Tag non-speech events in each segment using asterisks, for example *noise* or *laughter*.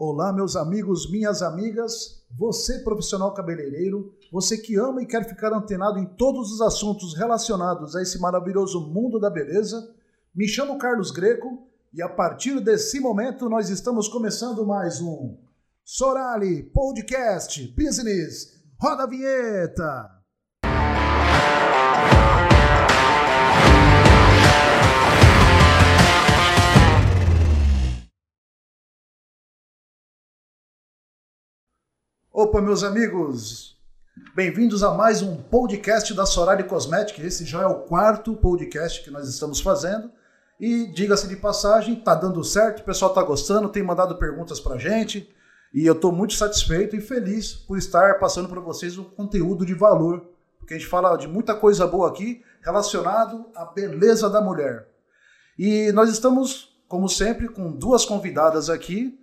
Olá, meus amigos, minhas amigas, você profissional cabeleireiro, você que ama e quer ficar antenado em todos os assuntos relacionados a esse maravilhoso mundo da beleza, me chamo Carlos Greco e a partir desse momento nós estamos começando mais um Sorali Podcast Business. Roda a vinheta! Opa, meus amigos! Bem-vindos a mais um podcast da Sorari Cosmética. Esse já é o quarto podcast que nós estamos fazendo. E diga-se de passagem, tá dando certo, o pessoal tá gostando, tem mandado perguntas pra gente. E eu estou muito satisfeito e feliz por estar passando para vocês um conteúdo de valor. Porque a gente fala de muita coisa boa aqui relacionado à beleza da mulher. E nós estamos, como sempre, com duas convidadas aqui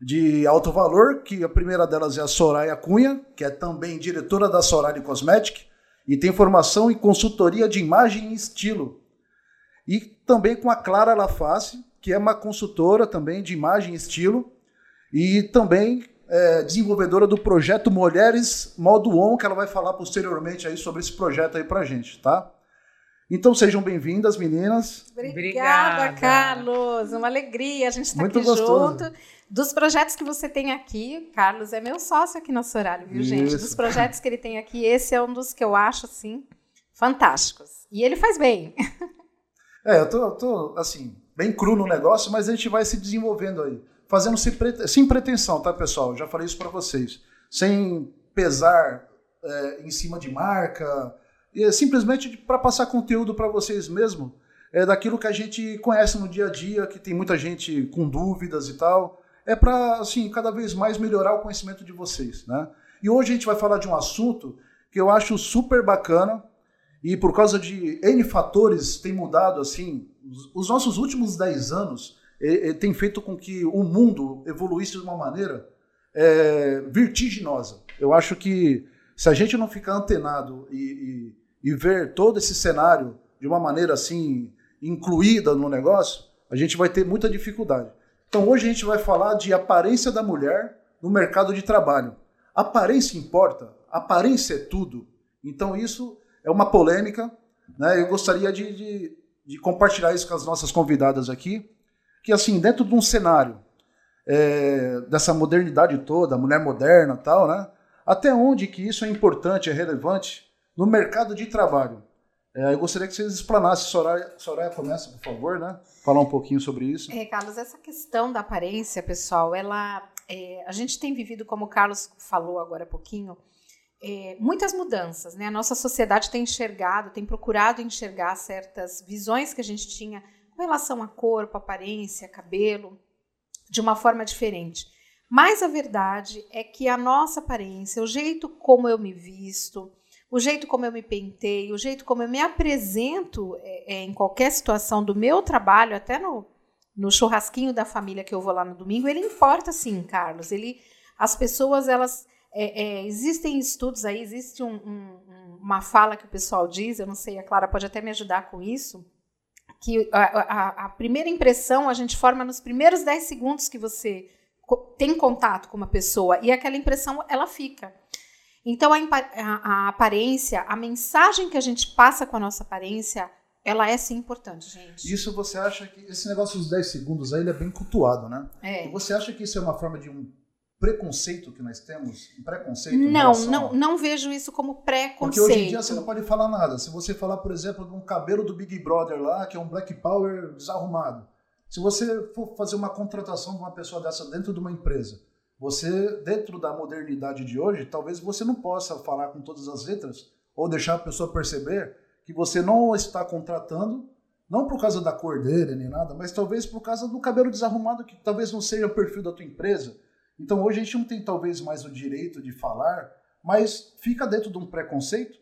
de alto valor, que a primeira delas é a Soraya Cunha, que é também diretora da Soraya Cosmetic e tem formação em consultoria de imagem e estilo. E também com a Clara Laface, que é uma consultora também de imagem e estilo e também é, desenvolvedora do projeto Mulheres Modo On, que ela vai falar posteriormente aí sobre esse projeto aí pra gente, tá? Então sejam bem-vindas, meninas. Obrigada, Obrigada, Carlos. Uma alegria a gente estar tá aqui gostoso. junto. Dos projetos que você tem aqui, Carlos é meu sócio aqui no Soralho, viu, Isso. gente? Dos projetos que ele tem aqui, esse é um dos que eu acho, assim, fantásticos. E ele faz bem. É, eu tô, eu tô assim, bem cru no negócio, mas a gente vai se desenvolvendo aí. Fazendo sem, prete... sem pretensão, tá, pessoal? Já falei isso para vocês. Sem pesar é, em cima de marca, e simplesmente para passar conteúdo para vocês mesmo, é daquilo que a gente conhece no dia a dia, que tem muita gente com dúvidas e tal é para assim cada vez mais melhorar o conhecimento de vocês, né? E hoje a gente vai falar de um assunto que eu acho super bacana e por causa de N fatores tem mudado assim, os nossos últimos 10 anos é, tem feito com que o mundo evoluísse de uma maneira é, vertiginosa. Eu acho que se a gente não ficar antenado e, e, e ver todo esse cenário de uma maneira assim incluída no negócio, a gente vai ter muita dificuldade. Então hoje a gente vai falar de aparência da mulher no mercado de trabalho. Aparência importa? Aparência é tudo? Então isso é uma polêmica. Né? Eu gostaria de, de, de compartilhar isso com as nossas convidadas aqui, que assim, dentro de um cenário é, dessa modernidade toda, mulher moderna tal, né? Até onde que isso é importante, é relevante no mercado de trabalho? É, eu gostaria que vocês explanassem. Soraya, Soraya, começa, por favor, né? Falar um pouquinho sobre isso. É, Carlos, essa questão da aparência, pessoal, ela, é, a gente tem vivido, como o Carlos falou agora há pouquinho, é, muitas mudanças, né? A nossa sociedade tem enxergado, tem procurado enxergar certas visões que a gente tinha com relação a corpo, aparência, cabelo, de uma forma diferente. Mas a verdade é que a nossa aparência, o jeito como eu me visto, o jeito como eu me pentei, o jeito como eu me apresento é, é, em qualquer situação do meu trabalho, até no, no churrasquinho da família que eu vou lá no domingo, ele importa sim, Carlos. Ele, as pessoas, elas. É, é, existem estudos aí, existe um, um, uma fala que o pessoal diz, eu não sei, a Clara pode até me ajudar com isso, que a, a, a primeira impressão a gente forma nos primeiros 10 segundos que você tem contato com uma pessoa, e aquela impressão ela fica. Então, a, a, a, aparência, a mensagem que a gente passa com a nossa aparência, ela é sim importante, gente. Isso você acha que esse negócio dos 10 segundos aí ele é bem cultuado, né? É. E você acha que isso é uma forma de um preconceito que nós temos? Um preconceito? Não, não, a... não vejo isso como preconceito. Porque hoje em dia você não pode falar nada. Se você falar, por exemplo, de um cabelo do Big Brother lá, que é um Black Power desarrumado. Se você for fazer uma contratação de uma pessoa dessa dentro de uma empresa, você, dentro da modernidade de hoje, talvez você não possa falar com todas as letras ou deixar a pessoa perceber que você não está contratando, não por causa da cor dele nem nada, mas talvez por causa do cabelo desarrumado, que talvez não seja o perfil da tua empresa. Então hoje a gente não tem talvez mais o direito de falar, mas fica dentro de um preconceito.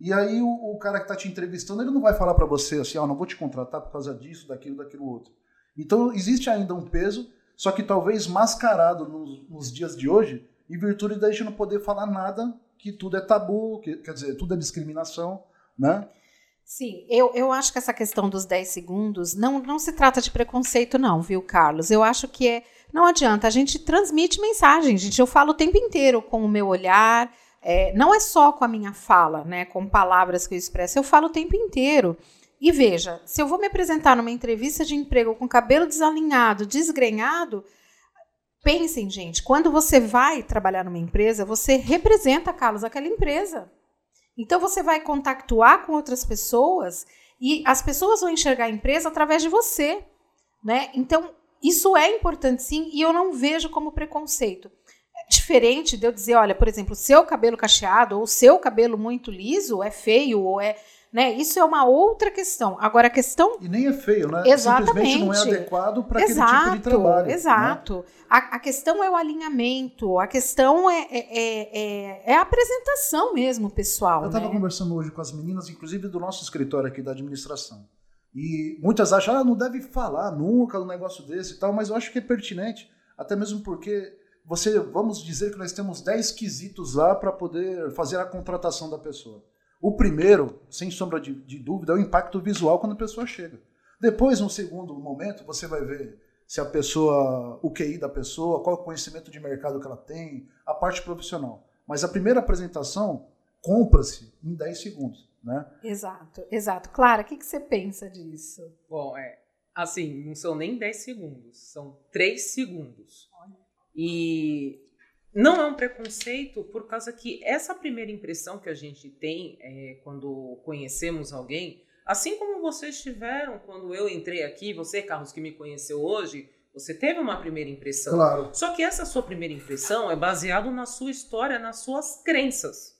E aí o, o cara que está te entrevistando, ele não vai falar para você assim, ó, oh, não vou te contratar por causa disso, daquilo, daquilo outro. Então existe ainda um peso só que talvez mascarado nos, nos dias de hoje, em virtude da gente não poder falar nada, que tudo é tabu, que, quer dizer, tudo é discriminação, né? Sim, eu, eu acho que essa questão dos 10 segundos não, não se trata de preconceito, não, viu, Carlos? Eu acho que é não adianta, a gente transmite mensagem, gente. Eu falo o tempo inteiro com o meu olhar, é, não é só com a minha fala, né, com palavras que eu expresso, eu falo o tempo inteiro. E veja, se eu vou me apresentar numa entrevista de emprego com cabelo desalinhado, desgrenhado, pensem, gente, quando você vai trabalhar numa empresa, você representa, Carlos, aquela empresa. Então você vai contactuar com outras pessoas e as pessoas vão enxergar a empresa através de você, né? Então isso é importante sim e eu não vejo como preconceito. É diferente de eu dizer, olha, por exemplo, seu cabelo cacheado ou seu cabelo muito liso é feio ou é né? Isso é uma outra questão. Agora, a questão. E nem é feio, né? Exatamente. Simplesmente não é adequado para aquele tipo de trabalho. Né? Exato. Né? A, a, questão é o alinhamento, a questão é, é, é, é, é a apresentação mesmo, pessoal. Eu estava né? conversando hoje com as meninas, inclusive do nosso escritório aqui da administração. E muitas acham, ah, não deve falar nunca um negócio desse e tal, mas eu acho que é pertinente, até mesmo porque você, vamos dizer que nós temos 10 quesitos lá para poder fazer a contratação da pessoa. O primeiro, sem sombra de, de, dúvida, é o impacto visual quando a pessoa chega. Depois, no segundo momento, você vai ver se a pessoa, o QI da pessoa, qual é o conhecimento de mercado que ela tem, a parte profissional. Mas a primeira apresentação compra-se em 10 segundos, né? Exato, exato. Clara, o que, que você pensa disso? Bom, é, assim, não são nem 10 segundos, são 3 segundos. E não é um preconceito por causa que essa primeira impressão que a gente tem é, quando conhecemos alguém, assim como vocês tiveram quando eu entrei aqui, você, Carlos, que me conheceu hoje, você teve uma primeira impressão. Claro. Só que essa sua primeira impressão é baseada na sua história, nas suas crenças.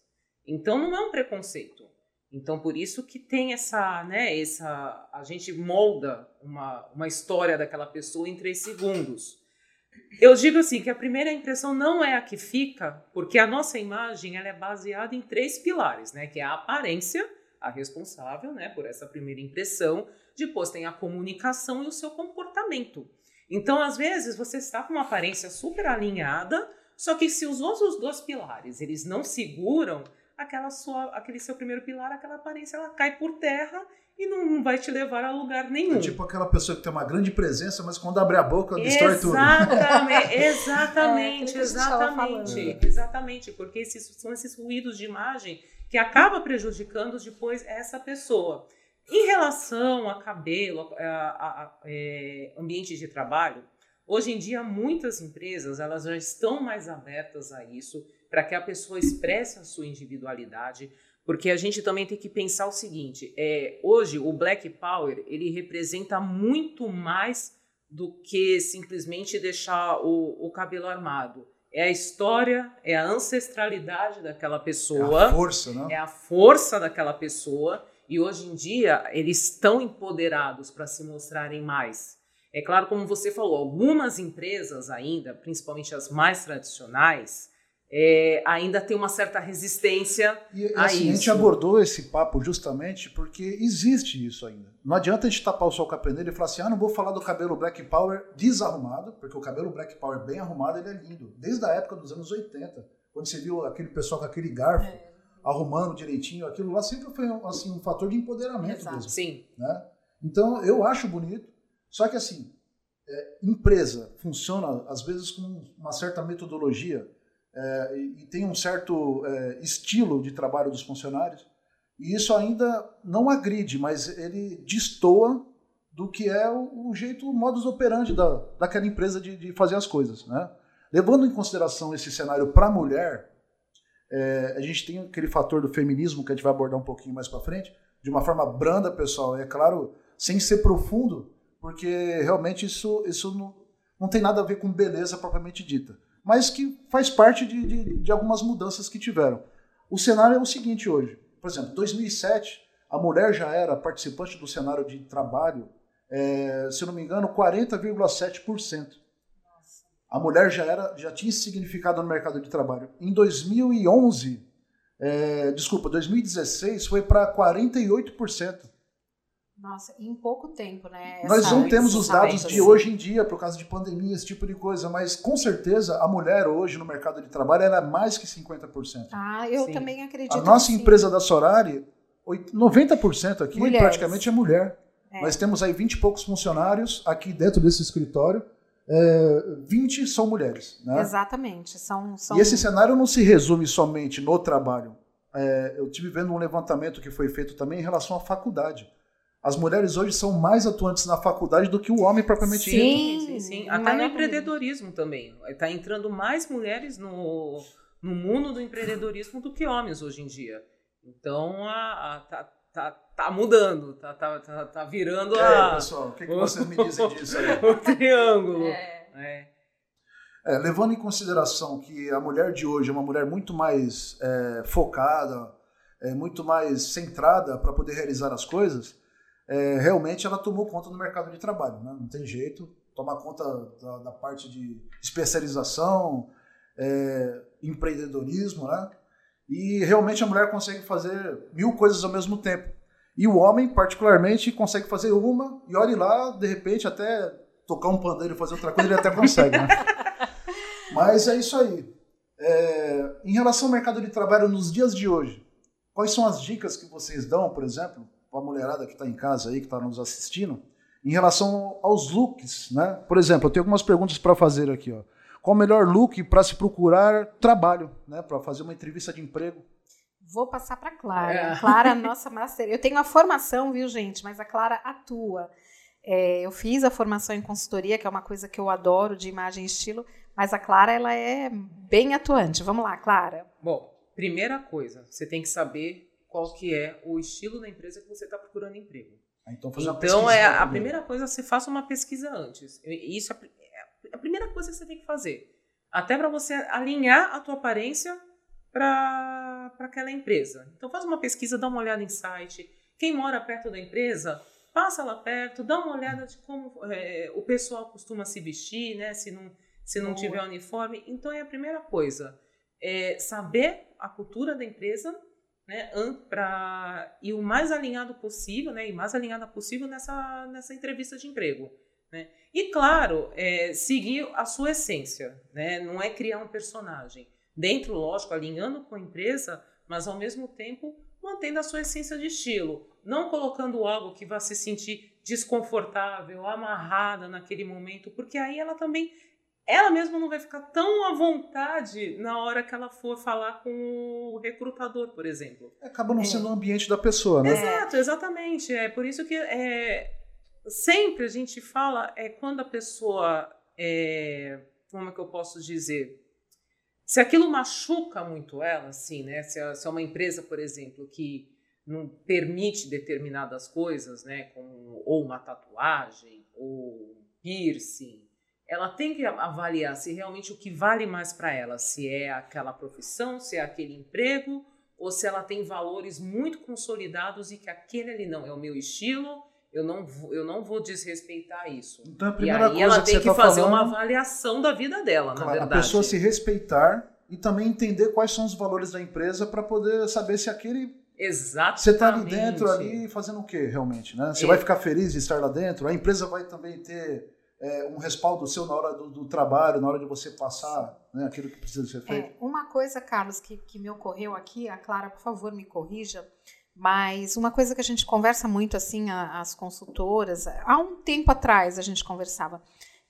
Então não é um preconceito. Então por isso que tem essa, né, essa a gente molda uma, uma história daquela pessoa em três segundos. Eu digo assim que a primeira impressão não é a que fica, porque a nossa imagem ela é baseada em três pilares, né? Que é a aparência, a responsável, né, por essa primeira impressão. Depois tem a comunicação e o seu comportamento. Então, às vezes, você está com uma aparência super alinhada, só que se os outros dois pilares eles não seguram, aquela sua, aquele seu primeiro pilar, aquela aparência, ela cai por terra e não vai te levar a lugar nenhum. É tipo aquela pessoa que tem uma grande presença, mas quando abre a boca, destrói exatamente, tudo. *laughs* Exatamente, é, exatamente. Exatamente, porque esses, são esses ruídos de imagem que acaba prejudicando depois essa pessoa. Em relação a cabelo, a, a, a é, ambiente de trabalho, hoje em dia muitas empresas elas já estão mais abertas a isso, para que a pessoa expresse a sua individualidade, porque a gente também tem que pensar o seguinte: é, hoje o Black Power ele representa muito mais do que simplesmente deixar o, o cabelo armado. É a história, é a ancestralidade daquela pessoa. É a força, né? É a força daquela pessoa. E hoje em dia eles estão empoderados para se mostrarem mais. É claro, como você falou, algumas empresas ainda, principalmente as mais tradicionais, é, ainda tem uma certa resistência e, a assim, isso. A gente abordou esse papo justamente porque existe isso ainda. Não adianta a gente tapar o sol com a peneira e falar assim, ah, não vou falar do cabelo Black Power desarrumado, porque o cabelo Black Power bem arrumado ele é lindo. Desde a época dos anos 80, quando você viu aquele pessoal com aquele garfo é. arrumando direitinho, aquilo lá sempre foi assim, um fator de empoderamento Exato. mesmo. Sim. Né? Então, eu acho bonito, só que assim, é, empresa funciona às vezes com uma certa metodologia é, e, tem um certo é, estilo de trabalho dos funcionários, e isso ainda não agride, mas ele destoa do que é o, o jeito, o modus operandi da, daquela empresa de, de fazer as coisas. Né? Levando em consideração esse cenário para a mulher, é, a gente tem aquele fator do feminismo que a gente vai abordar um pouquinho mais para frente, de uma forma branda, pessoal, é claro, sem ser profundo, porque realmente isso, isso não, não tem nada a ver com beleza propriamente dita mas que faz parte de, de, de algumas mudanças que tiveram. O cenário é o seguinte hoje. Por exemplo, 2007, a mulher já era participante do cenário de trabalho, é, se não me engano, 40,7%. A mulher já era, já tinha significado no mercado de trabalho. Em 2011, é, desculpa, 2016 foi para 48%. Nossa, em pouco tempo, né? Nós não temos os dados de hoje em dia por causa de pandemia, esse tipo de coisa, mas com certeza a mulher hoje no mercado de trabalho era é mais que 50%. Ah, eu sim. também acredito. A nossa empresa da Sorari, 90% aqui Mulheres. praticamente é mulher. É. Nós temos aí 20 e poucos funcionários aqui dentro desse escritório. é, 20 são mulheres. Né? Exatamente. São, são... E esse cenário não se resume somente no trabalho. É, eu tive vendo um levantamento que foi feito também em relação à faculdade. As mulheres hoje são mais atuantes na faculdade do que o homem propriamente sim, dito. Sim, sim. Até no empreendedorismo também. Está entrando mais mulheres no, no mundo do empreendedorismo do que homens hoje em dia. Então, a, a, tá, tá, tá mudando, tá, tá, tá, tá virando é, a. pessoal, o que, que vocês me dizem *laughs* disso aí? o triângulo. É. É. É, levando em consideração que a mulher de hoje é uma mulher muito mais é, focada, é, muito mais centrada para poder realizar as coisas, é, realmente ela tomou conta do mercado de trabalho. Né? Não tem jeito. Tomar conta da, da parte de especialização, é, empreendedorismo, né? E realmente a mulher consegue fazer mil coisas ao mesmo tempo. E o homem, particularmente, consegue fazer uma e olhe lá, de repente, até tocar um pandeiro e fazer outra coisa, ele até consegue, né? *laughs* Mas é isso aí. É, em relação ao mercado de trabalho nos dias de hoje, quais são as dicas que vocês dão, por exemplo, para a mulherada que está em casa aí, que está nos assistindo, em relação aos looks, né? Por exemplo, eu tenho algumas perguntas para fazer aqui, ó. Qual o melhor look para se procurar trabalho, né? Para fazer uma entrevista de emprego? Vou passar para Clara. É. Clara, nossa master. Eu tenho a formação, viu, gente? Mas a Clara atua. É, eu fiz a formação em consultoria, que é uma coisa que eu adoro de imagem e estilo, mas a Clara ela é bem atuante. Vamos lá, Clara. Bom, primeira coisa, você tem que saber qual que é o estilo da empresa que você está procurando emprego. Ah, então, então é a primeira coisa, você faça uma pesquisa antes. Isso é a primeira coisa que você tem que fazer. Até para você alinhar a tua aparência para aquela empresa. Então faz uma pesquisa, dá uma olhada em site. Quem mora perto da empresa, passa lá perto, dá uma olhada de como é, o pessoal costuma se vestir, né? Se não, se não tiver uniforme. Então é a primeira coisa. É saber a cultura da empresa, né? Pra, e o mais alinhado possível, né? E mais alinhada possível nessa, nessa entrevista de emprego. Né? E, claro, é, seguir a sua essência, né? não é criar um personagem. Dentro, lógico, alinhando com a empresa, mas ao mesmo tempo mantendo a sua essência de estilo. Não colocando algo que vá se sentir desconfortável, amarrada naquele momento, porque aí ela também, ela mesma não vai ficar tão à vontade na hora que ela for falar com o recrutador, por exemplo. Acaba não é. sendo o ambiente da pessoa, né? Exato, exatamente. É por isso que é, sempre a gente fala é quando a pessoa é, como é que eu posso dizer se aquilo machuca muito ela assim né se é, se é uma empresa por exemplo que não permite determinadas coisas né como ou uma tatuagem ou piercing ela tem que avaliar se realmente o que vale mais para ela se é aquela profissão se é aquele emprego ou se ela tem valores muito consolidados e que aquele ali não é o meu estilo eu não, vou, eu não vou desrespeitar isso. Então, a primeira e aí coisa ela que tem que tá fazer falando, uma avaliação da vida dela, claro, na verdade. A pessoa se respeitar e também entender quais são os valores da empresa para poder saber se aquele Exatamente. Você está ali dentro ali fazendo o quê realmente, né? Você é. vai ficar feliz de estar lá dentro. A empresa vai também ter é, um respaldo seu na hora do, do, trabalho, na hora de você passar né, aquilo que precisa ser feito. É, uma coisa, Carlos, que, que me ocorreu aqui, a Clara, por favor, me corrija. Mas uma coisa que a gente conversa muito assim, as consultoras, há um tempo atrás a gente conversava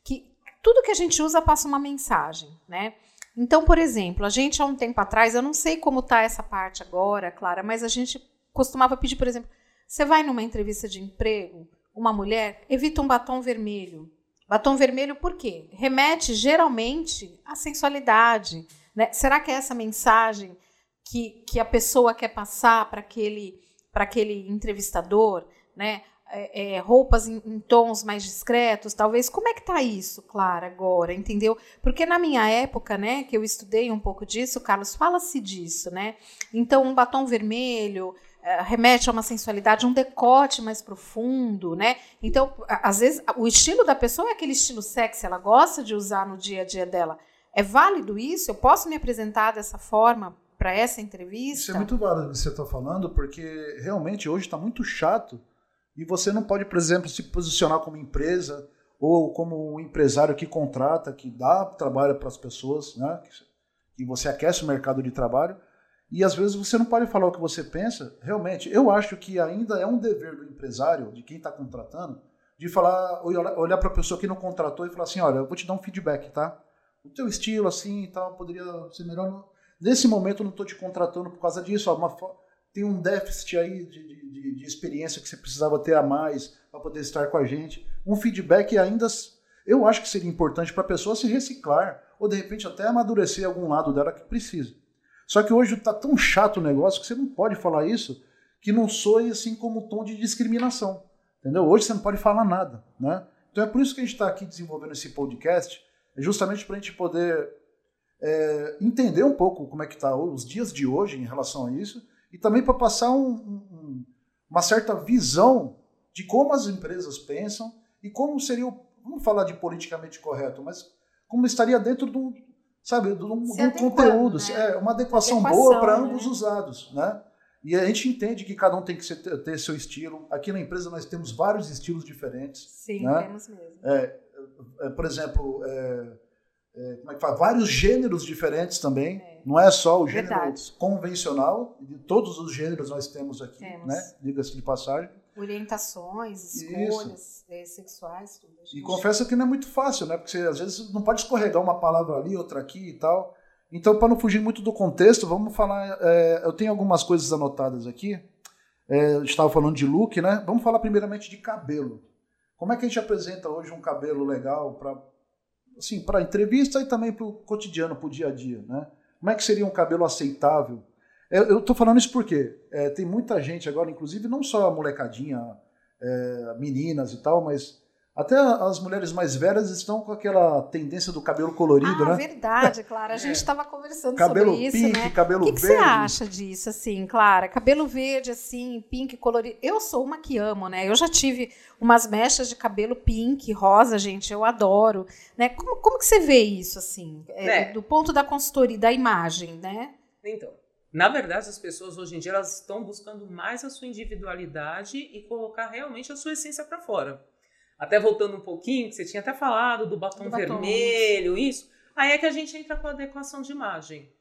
que tudo que a gente usa passa uma mensagem, né? Então, por exemplo, a gente há um tempo atrás, eu não sei como está essa parte agora, Clara, mas a gente costumava pedir, por exemplo, você vai numa entrevista de emprego, uma mulher, evita um batom vermelho. Batom vermelho por quê? Remete geralmente à sensualidade. Né? Será que é essa mensagem que, que a pessoa quer passar para aquele, aquele entrevistador, né? É, é, roupas em, em, tons mais discretos, talvez. Como é que tá isso, Clara, agora, entendeu? Porque na minha época, né, que eu estudei um pouco disso, Carlos, fala-se disso, né? Então, um batom vermelho é, remete a uma sensualidade, um decote mais profundo, né? Então, às vezes, o estilo da pessoa é aquele estilo sexy, ela gosta de usar no dia a dia dela. É válido isso? Eu posso me apresentar dessa forma para essa entrevista. Isso é muito válido que você está falando, porque realmente hoje está muito chato e você não pode, por exemplo, se posicionar como empresa ou como um empresário que contrata, que dá trabalho para as pessoas, né? que você aquece o mercado de trabalho e às vezes você não pode falar o que você pensa. Realmente, eu acho que ainda é um dever do empresário, de quem está contratando, de falar, olhar para a pessoa que não contratou e falar assim, olha, eu vou te dar um feedback, tá? O teu estilo assim e tal poderia ser melhor. Nesse momento eu não estou te contratando por causa disso, ó, uma, tem um déficit aí de, de, de, experiência que você precisava ter a mais para poder estar com a gente. Um feedback ainda, eu acho que seria importante para a pessoa se reciclar ou de repente até amadurecer algum lado dela que precisa. Só que hoje está tão chato o negócio que você não pode falar isso que não soe assim como tom de discriminação. Entendeu? Hoje você não pode falar nada. Né? Então é por isso que a gente está aqui desenvolvendo esse podcast, é justamente para a gente poder é, entender um pouco como é que está os dias de hoje em relação a isso e também para passar um, um, uma certa visão de como as empresas pensam e como seria, o, vamos falar de politicamente correto, mas como estaria dentro do, sabe, de um, conteúdo, né? é, uma adequação, adequação boa para ambos né? os lados, né? E a gente entende que cada um tem que ser, ter seu estilo. Aqui na empresa nós temos vários estilos diferentes. Sim, né? temos mesmo. É, é, por exemplo, é, é, como é que fala? vários gêneros diferentes também. É. Não é só o gênero Verdade. convencional, de todos os gêneros nós temos aqui, temos. né? Diga-se de passagem. Orientações, escolhas é, sexuais, tudo. E confesso que não é muito fácil, né? Porque você às vezes não pode escorregar uma palavra ali, outra aqui e tal. Então, para não fugir muito do contexto, vamos falar. É, eu tenho algumas coisas anotadas aqui. É, eu estava falando de look, né? Vamos falar primeiramente de cabelo. Como é que a gente apresenta hoje um cabelo legal para assim, para entrevista e também para o cotidiano, para o dia a dia, né? Como é que seria um cabelo aceitável? Eu estou falando isso porque é, tem muita gente agora, inclusive não só a molecadinha, é, meninas e tal, mas até as mulheres mais velhas estão com aquela tendência do cabelo colorido, ah, né? verdade, Clara. A *laughs* gente estava é. conversando cabelo sobre isso, pink, né? Cabelo verde. O que, você acha disso, assim, Clara? Cabelo verde, assim, pink, colorido. Eu sou uma que amo, né? Eu já tive umas mechas de cabelo pink, rosa, gente. Eu adoro. Né? Como, como que você vê isso, assim? É, é. Do ponto da consultoria, da imagem, né? Então, na verdade, as pessoas hoje em dia elas estão buscando mais a sua individualidade e colocar realmente a sua essência para fora. Até voltando um pouquinho, que você tinha até falado do batom, do batom vermelho, isso. Aí é que a gente entra com a adequação de imagem.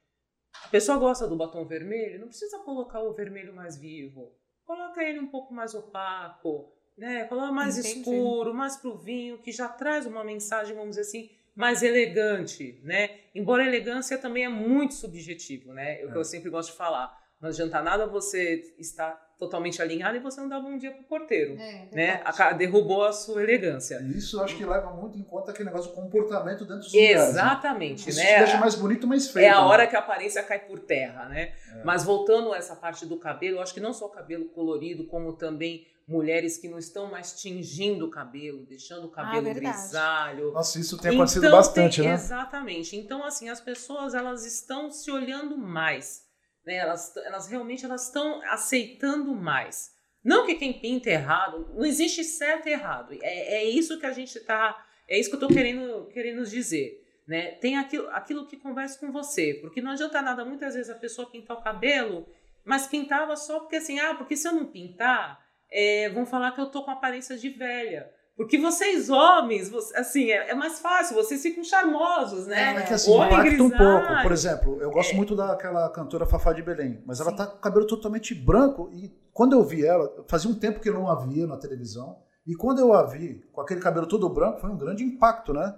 A pessoa gosta do batom vermelho, não precisa colocar o vermelho mais vivo. Coloca ele um pouco mais opaco, né? Coloca mais Entendi. escuro, mais pro vinho, que já traz uma mensagem, vamos dizer assim, mais elegante, né? Embora a elegância também é muito subjetivo, né? É o que eu é. sempre gosto de falar. Não adianta nada você estar totalmente alinhado e você não dá bom dia pro porteiro. É, né? A, derrubou a sua elegância. Isso eu acho que leva muito em conta aquele negócio do comportamento dentro dos lugares. Né? Exatamente, né? né? Isso deixa mais bonito, mais feio. É a hora que a aparência cai por terra, né? É. Mas voltando a essa parte do cabelo, eu acho que não só o cabelo colorido, como também mulheres que não estão mais tingindo o cabelo, deixando o ah, cabelo ah, grisalho. Nossa, isso tem acontecido então, bastante, tem, né? Exatamente. Então, assim, as pessoas elas estão se olhando mais né? Elas, elas realmente elas estão aceitando mais. Não que quem pinta é errado, não existe certo e errado. É, é isso que a gente está. É isso que eu estou querendo, querendo dizer. Né? Tem aquilo, aquilo que conversa com você. Porque não adianta nada, muitas vezes, a pessoa pintar o cabelo, mas pintava só porque assim, ah, porque se eu não pintar, é, vão falar que eu tô com aparência de velha. Porque vocês, homens, assim, é, é, mais fácil, vocês ficam charmosos, né? É, é que assim, Homem impacta um pouco. Por exemplo, eu gosto é. muito daquela cantora Fafá de Belém, mas ela Sim. tá com o cabelo totalmente branco. E quando eu vi ela, fazia um tempo que eu não a via na televisão. E quando eu a vi com aquele cabelo todo branco, foi um grande impacto, né?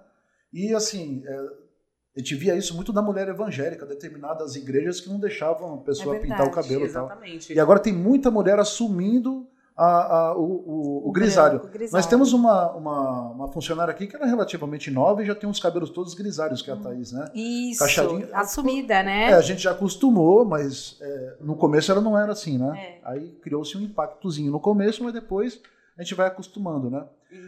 E assim, é, a gente via isso muito da mulher evangélica, determinadas igrejas que não deixavam a pessoa é pintar o cabelo exatamente. e tal. E agora tem muita mulher assumindo a, a, o, o, o, grisalho. grisalho. Nós temos uma, uma, uma, funcionária aqui que era relativamente nova e já tem uns cabelos todos grisalhos, que é a. Thaís, né? Isso, assumida, né? É, a gente já acostumou, mas é, no começo ela não era assim, né? É. Aí criou-se um impactozinho no começo, mas depois a gente vai acostumando, né?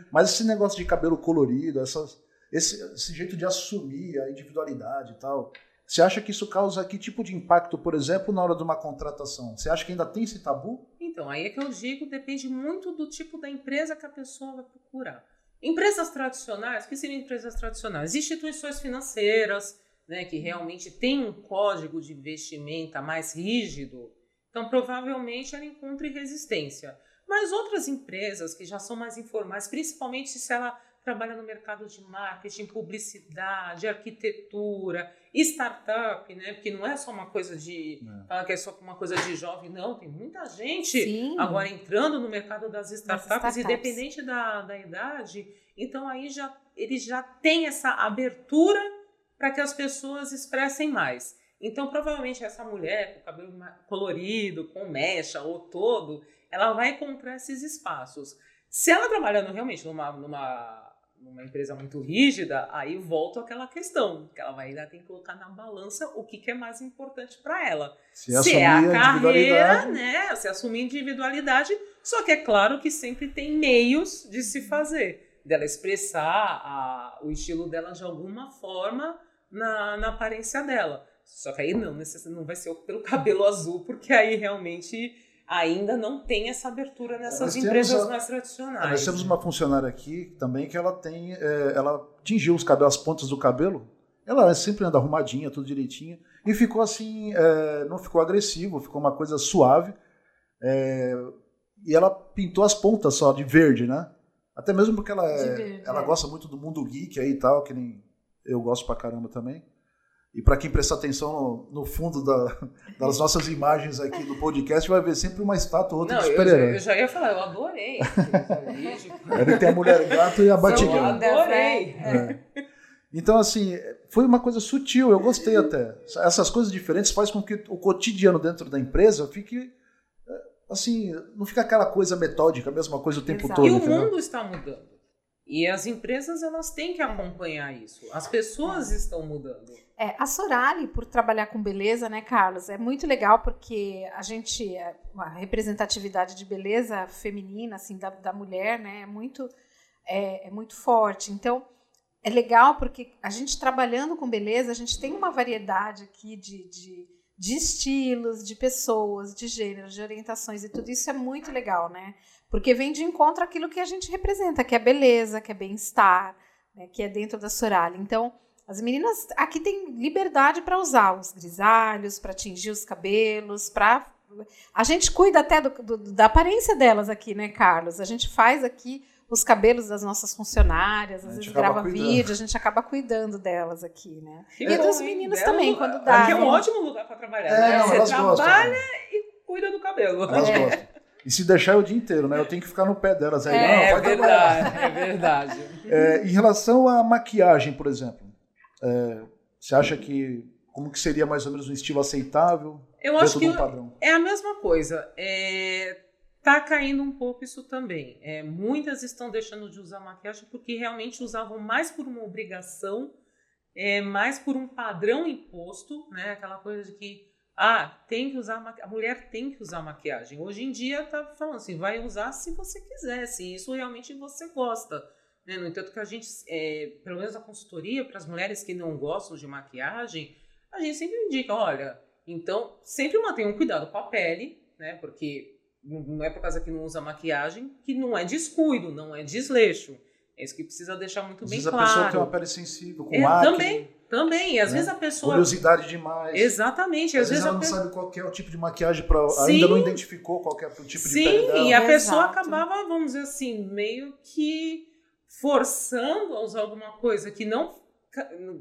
Mas esse negócio de cabelo colorido, essas, esse, esse jeito de assumir a individualidade e tal, você acha que isso causa que tipo de impacto, por exemplo, na hora de uma contratação? Você acha que ainda tem esse tabu? Então, aí é que eu digo, depende muito do tipo da empresa que a pessoa vai procurar. Empresas tradicionais, o que seriam empresas tradicionais? Instituições financeiras, né, que realmente têm um código de vestimenta mais rígido, então provavelmente ela encontre resistência. Mas outras empresas que já são mais informais, principalmente se ela trabalha no mercado de marketing, publicidade, arquitetura, startup, né? Porque não é só uma coisa de é. que é só uma coisa de jovem, não. Tem muita gente Sim. agora entrando no mercado das startups, das startups. independente da, da idade. Então aí já ele já tem essa abertura para que as pessoas expressem mais. Então, provavelmente, essa mulher com o cabelo colorido, com mecha ou todo, ela vai encontrar esses espaços. Se ela trabalhando realmente numa, numa, numa empresa muito rígida, aí volta aquela questão, que ela vai ainda ter que colocar na balança o que, que é mais importante para ela. Se, se é a carreira, né? Se assumir individualidade, só que é claro que sempre tem meios de se fazer, dela expressar a, o estilo dela de alguma forma na, na aparência dela. Só que aí não, não vai ser pelo *laughs* cabelo azul, porque aí realmente ainda não tem essa abertura nessas empresas a, mais tradicionais. Nós temos uma funcionária aqui também que ela tem, é, ela tingiu os cabelos, as pontas do cabelo. Ela sempre anda arrumadinha, tudo direitinho. E ficou assim, é, não ficou agressivo, ficou uma coisa suave. É, e ela pintou as pontas só de verde, né? Até mesmo porque ela, é, verde, ela é. gosta muito do mundo geek aí e tal, que nem eu gosto pra caramba também. E para quem prestar atenção no, no fundo da, *laughs* das nossas imagens aqui do podcast, vai ver sempre uma estátua ou outra Não, de super-herói. Eu, eu, já ia falar, eu adorei. Ele tem a mulher gato e a Batgirl. Eu adorei. É. Então, assim, foi uma coisa sutil, eu gostei até. Essas coisas diferentes fazem com que o cotidiano dentro da empresa fique assim, não fica aquela coisa metódica, a mesma coisa o tempo Exato. todo. E o mundo está mudando. E as empresas elas têm que acompanhar isso. As pessoas estão mudando. É, a Sorali, por trabalhar com beleza, né, Carlos, é muito legal porque a gente, é, a representatividade de beleza feminina, assim, da, da mulher, né, é muito, é, é muito forte. Então, é legal porque a gente trabalhando com beleza, a gente tem uma variedade aqui de, de, de estilos, de pessoas, de gêneros, de orientações e tudo isso é muito legal, né? Porque vem de encontro aquilo que a gente representa, que é beleza, que é bem-estar, né, que é dentro da Soraya. Então, as meninas aqui têm liberdade para usar os grisalhos, para tingir os cabelos, para a gente cuida até do, do, da aparência delas aqui, né, Carlos? A gente faz aqui os cabelos das nossas funcionárias, às vezes grava cuidando. vídeo, a gente acaba cuidando delas aqui, né? E, e dos meninos também, quando dá. Aqui é um né? ótimo lugar para trabalhar, é, né? Não, Você trabalha gostam, e cuida do cabelo. Elas é. gostam. E se deixar o dia inteiro, né? Eu tenho que ficar no pé delas aí. É, não, é verdade, é verdade. É, em relação à maquiagem, por exemplo, é, você acha que como que seria mais ou menos um estilo aceitável? Eu acho que um é a mesma coisa. É, tá caindo um pouco isso também. É, muitas estão deixando de usar maquiagem porque realmente usavam mais por uma obrigação, é, mais por um padrão imposto, né? Aquela coisa de que ah, tem que usar a mulher tem que usar maquiagem. Hoje em dia tá falando assim, vai usar se você quiser, se isso realmente você gosta. Né? No entanto, que a gente, é, pelo menos a consultoria para as mulheres que não gostam de maquiagem, a gente sempre indica, olha, então sempre mantenha um cuidado com a pele, né? Porque não é por causa que não usa maquiagem que não é descuido, não é desleixo. É isso que precisa deixar muito Às bem claro. Às vezes a pessoa tem uma pele sensível, com é, acne. Também, também. E às né? vezes a pessoa. Curiosidade demais. Exatamente. Às, às vezes, ela não sabe qual é o tipo de maquiagem, pra... ainda não identificou qual é o tipo Sim, de pele dela. Sim, e a pessoa acabava, vamos dizer assim, meio que forçando a usar alguma coisa que não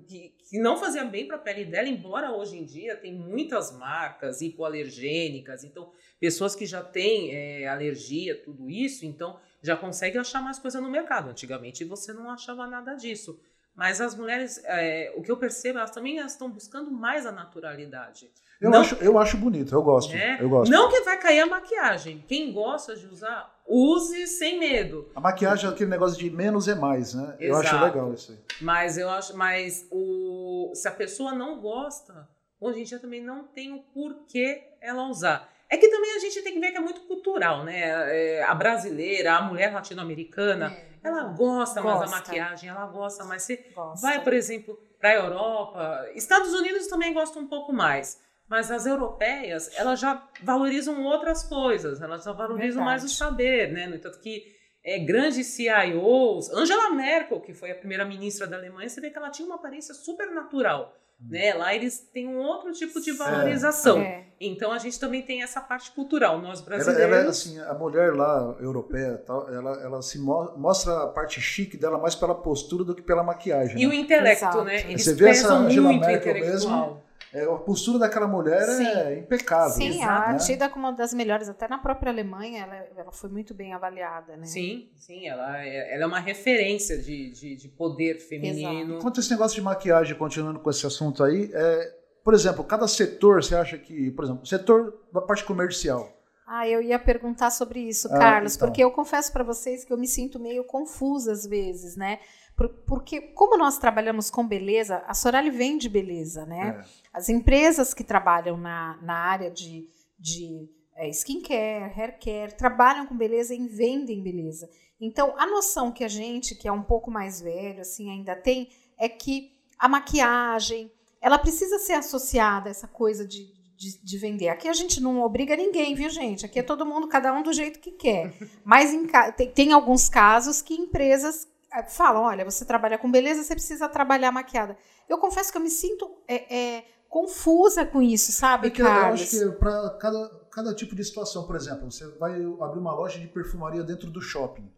que, que não fazia bem para a pele dela, embora hoje em dia tem muitas marcas hipoalergênicas, então pessoas que já têm é, alergia, tudo isso, então já conseguem achar mais coisa no mercado. Antigamente você não achava nada disso. Mas as mulheres, é, o que eu percebo, elas também estão buscando mais a naturalidade. Eu, não, acho, eu acho bonito, eu gosto, é, eu gosto. Não que vai cair a maquiagem. Quem gosta de usar, use sem medo. A maquiagem é aquele negócio de menos é mais, né? Exato. Eu acho legal isso aí. Mas eu acho, mas o, se a pessoa não gosta, hoje em dia também não tem o porquê ela usar. É que também a gente tem que ver que é muito cultural, né? É, a brasileira, a mulher latino-americana, é, ela gosta, gosta, mais da maquiagem, ela gosta mais. Você gosta. vai, por exemplo, para a Europa, Estados Unidos também gosta um pouco mais. Mas as europeias, elas já valorizam outras coisas, elas já valorizam Verdade. mais o saber, né? No entanto que é, grandes CIOs, Angela Merkel, que foi a primeira ministra da Alemanha, você vê que ela tinha uma aparência super natural. né? Lá eles têm um outro tipo de valorização. É. Então a gente também tem essa parte cultural. Nós Ela, brasileiros. ela é assim, a mulher lá, europeia, tal, ela, ela se mo- mostra a parte chique dela mais pela postura do que pela maquiagem. E o né? intelecto, Exato. né? Eles Você vê essa Angela muito o Merkel intelectual. É, a postura daquela mulher é impecável. Sim, Exato, ela é né? tida como uma das melhores, até na própria Alemanha, ela, ela foi muito bem avaliada, né? Sim, sim, ela é, ela é uma referência de, de, de poder feminino. Quanto a esse negócio de maquiagem, continuando com esse assunto aí, é, por exemplo, cada setor, você acha que, por exemplo, setor da parte comercial, Ah, eu ia perguntar sobre isso, Ah, Carlos, então. porque eu confesso para vocês que eu me sinto meio confusa às vezes, né? Por- Porque como nós trabalhamos com beleza, a Sorali vende beleza, né? é, As empresas que trabalham na, na área de, de é, skincare, hair care, trabalham com beleza e vendem beleza. Então, a noção que a gente, que é um pouco mais velho, assim, ainda tem, é que a maquiagem, ela precisa ser associada a essa coisa de, de, de vender. Aqui a gente não obriga ninguém, viu, gente? Aqui é todo mundo, cada um do jeito que quer. *laughs* Mas em tem, tem alguns casos que empresas falam, olha, você trabalha com beleza, você precisa trabalhar maquiada. Eu confesso que eu me sinto é, é, confusa com isso, sabe, Porque eu acho Carlos? que para cada, cada tipo de situação, por exemplo, você vai abrir uma loja de perfumaria dentro do shopping.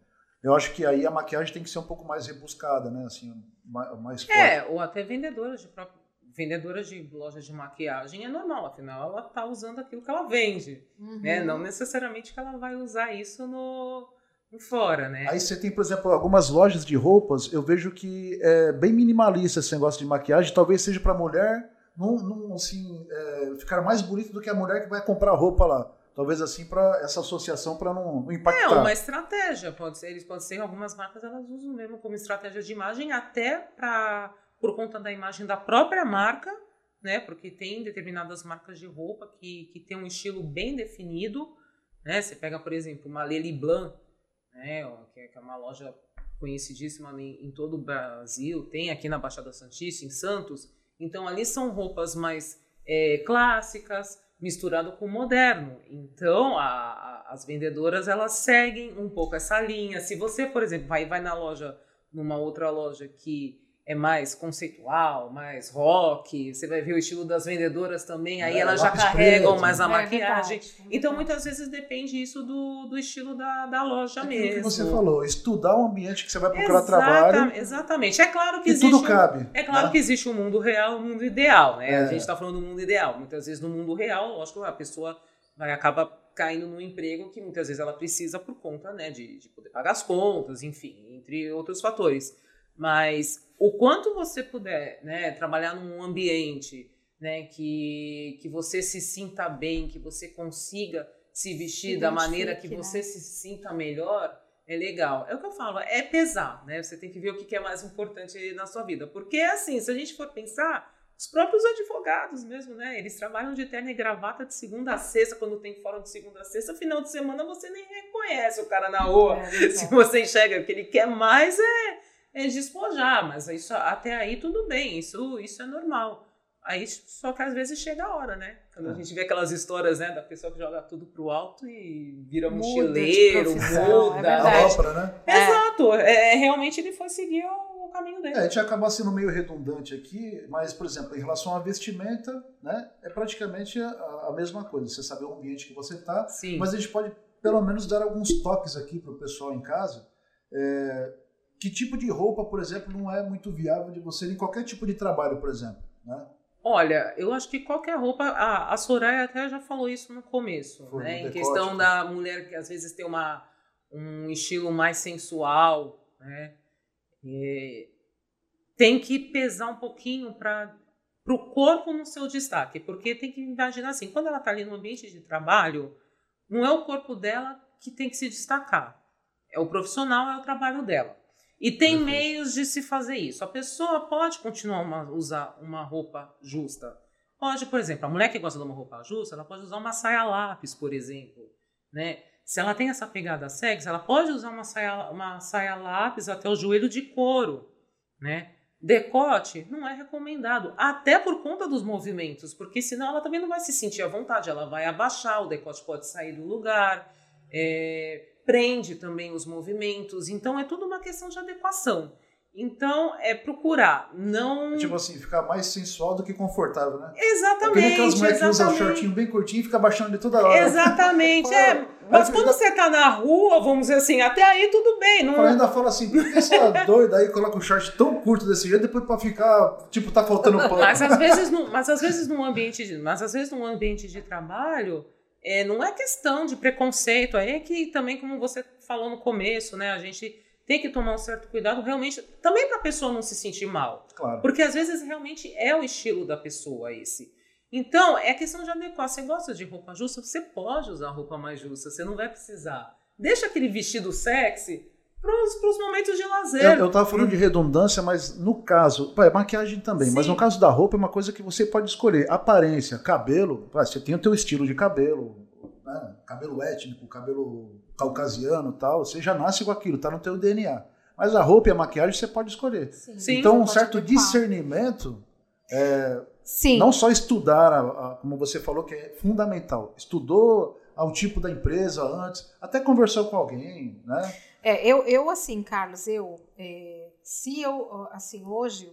Eu acho que aí a maquiagem tem que ser um pouco mais rebuscada, né? Assim, ma- mais forte. É, ou até vendedoras de próprio- vendedoras de lojas de maquiagem é normal, afinal ela está usando aquilo que ela vende, Uhum. né? Não necessariamente que ela vai usar isso no, fora, né? Aí você tem, por exemplo, algumas lojas de roupas, eu vejo que é bem minimalista esse negócio de maquiagem, talvez seja para mulher não, não assim, é, ficar mais bonito do que a mulher que vai comprar roupa lá. Talvez assim para essa associação para não, não É impactar. uma estratégia, pode ser, eles podem ser, algumas marcas elas usam mesmo como estratégia de imagem, até para por conta da imagem da própria marca, né? Porque tem determinadas marcas de roupa que, que tem um estilo bem definido, né? Você pega, por exemplo, uma Lely Blanc, né? é que é uma loja conhecidíssima em, todo o Brasil, tem aqui na Baixada Santista, em Santos. Então ali são roupas mais é, clássicas, misturado com moderno. Então, a- a- as vendedoras elas seguem um pouco essa linha. Se você, por exemplo, vai, vai na loja, numa outra loja que é mais conceitual, mais rock, você vai ver o estilo das vendedoras também, aí É, elas já carregam preto. mais a É maquiagem. verdade, é Então, muitas vezes depende isso do, do estilo da, da loja É mesmo. que você falou, estudar o ambiente que você vai procurar Exata- trabalho Exatamente. É claro que e existe tudo um- cabe. é claro né? que existe o mundo real e o mundo ideal, né? É. A gente está falando do mundo ideal. Muitas vezes no mundo real, lógico, a pessoa vai acaba caindo num emprego que muitas vezes ela precisa por conta, né, de, de poder pagar as contas, enfim, entre outros fatores. Mas o quanto você puder, né, trabalhar num ambiente, né, que, que você se sinta bem, que você consiga se vestir Se da maneira que identifique, você né? se sinta melhor, é legal. É o que eu falo, é pesar, né? Você tem que ver o que é mais importante na sua vida. Porque, assim, se a gente for pensar, os próprios advogados mesmo, né? Eles trabalham de terno e gravata de segunda a sexta, quando tem fórum de segunda a sexta, final de semana você nem reconhece o cara na rua. É, Se exato. você enxerga o que ele quer mais é, é despojar, mas isso, até aí tudo bem, isso, isso é normal. Aí só que às vezes chega a hora, né? Quando a É. gente vê aquelas histórias, né, da pessoa que joga tudo pro alto e vira Muda mochileiro, é muda. A verdade. ópera, né? É. Exato, é, realmente ele foi seguir o, o caminho dele. É, a gente acaba sendo meio redundante aqui, mas, por exemplo, em relação à vestimenta, né, é praticamente a, a mesma coisa. Você saber o ambiente que você está, Sim. mas a gente pode pelo menos dar alguns toques aqui para o pessoal em casa. É, que tipo de roupa, por exemplo, não é muito viável de você em qualquer tipo de trabalho, por exemplo. Né? Olha, eu acho que qualquer roupa. A, a Soraya até já falou isso no começo, Foi, né? Em decote, questão né? da mulher que às vezes tem uma, um estilo mais sensual, né? E tem que pesar um pouquinho para o corpo no seu destaque, porque tem que imaginar assim, quando ela está ali no ambiente de trabalho, não é o corpo dela que tem que se destacar, é o profissional, é o trabalho dela. E tem Perfeito. meios de se fazer isso. A pessoa pode continuar a usar uma roupa justa. Pode, por exemplo, a mulher que gosta de uma roupa justa, ela pode usar uma saia lápis, por exemplo, né? Se ela tem essa pegada sexy, ela pode usar uma saia, uma saia lápis até o joelho de couro, né? Decote não é recomendado, até por conta dos movimentos, porque senão ela também não vai se sentir à vontade, ela vai abaixar, o decote pode sair do lugar, é, prende também os movimentos, então é tudo uma questão de adequação. Então, é procurar, não... Tipo assim, ficar mais sensual do que confortável, né? Exatamente, Tem aquelas mulheres que usam exatamente. shortinho bem curtinho e fica baixando de toda hora. Exatamente, *laughs* é. Mas quando fica- você tá na rua, vamos dizer assim, até aí tudo bem. Não... Ela ainda fala assim, por que essa *laughs* doida aí coloca um short tão curto desse jeito, depois pra ficar, tipo, tá faltando pano. Mas às vezes, no, mas às vezes num ambiente de, mas às vezes num ambiente de trabalho, é, não é questão de preconceito, aí é que também como você falou no começo, né, a gente tem que tomar um certo cuidado realmente, também para a pessoa não se sentir mal, Claro. porque às vezes realmente é o estilo da pessoa esse. Então, é questão de adequar. Você gosta de roupa justa? Você pode usar roupa mais justa, você não vai precisar. Deixa aquele vestido sexy para os momentos de lazer. Eu, eu tava falando de redundância, mas no caso, pá, é maquiagem também, mas Sim. no caso da roupa é uma coisa que você pode escolher. Aparência, cabelo, pá, você tem o teu estilo de cabelo, né? cabelo étnico, cabelo caucasiano e tal, você já nasce com aquilo, tá no teu DNA. Mas a roupa e a maquiagem você pode escolher. Sim. Sim. então, um certo discernimento, Sim. não só estudar, a- a- como você falou, que é fundamental. Estudou ao tipo da empresa antes, até conversou com alguém, né? É, eu, eu assim, Carlos, eu, é, se eu, assim, hoje,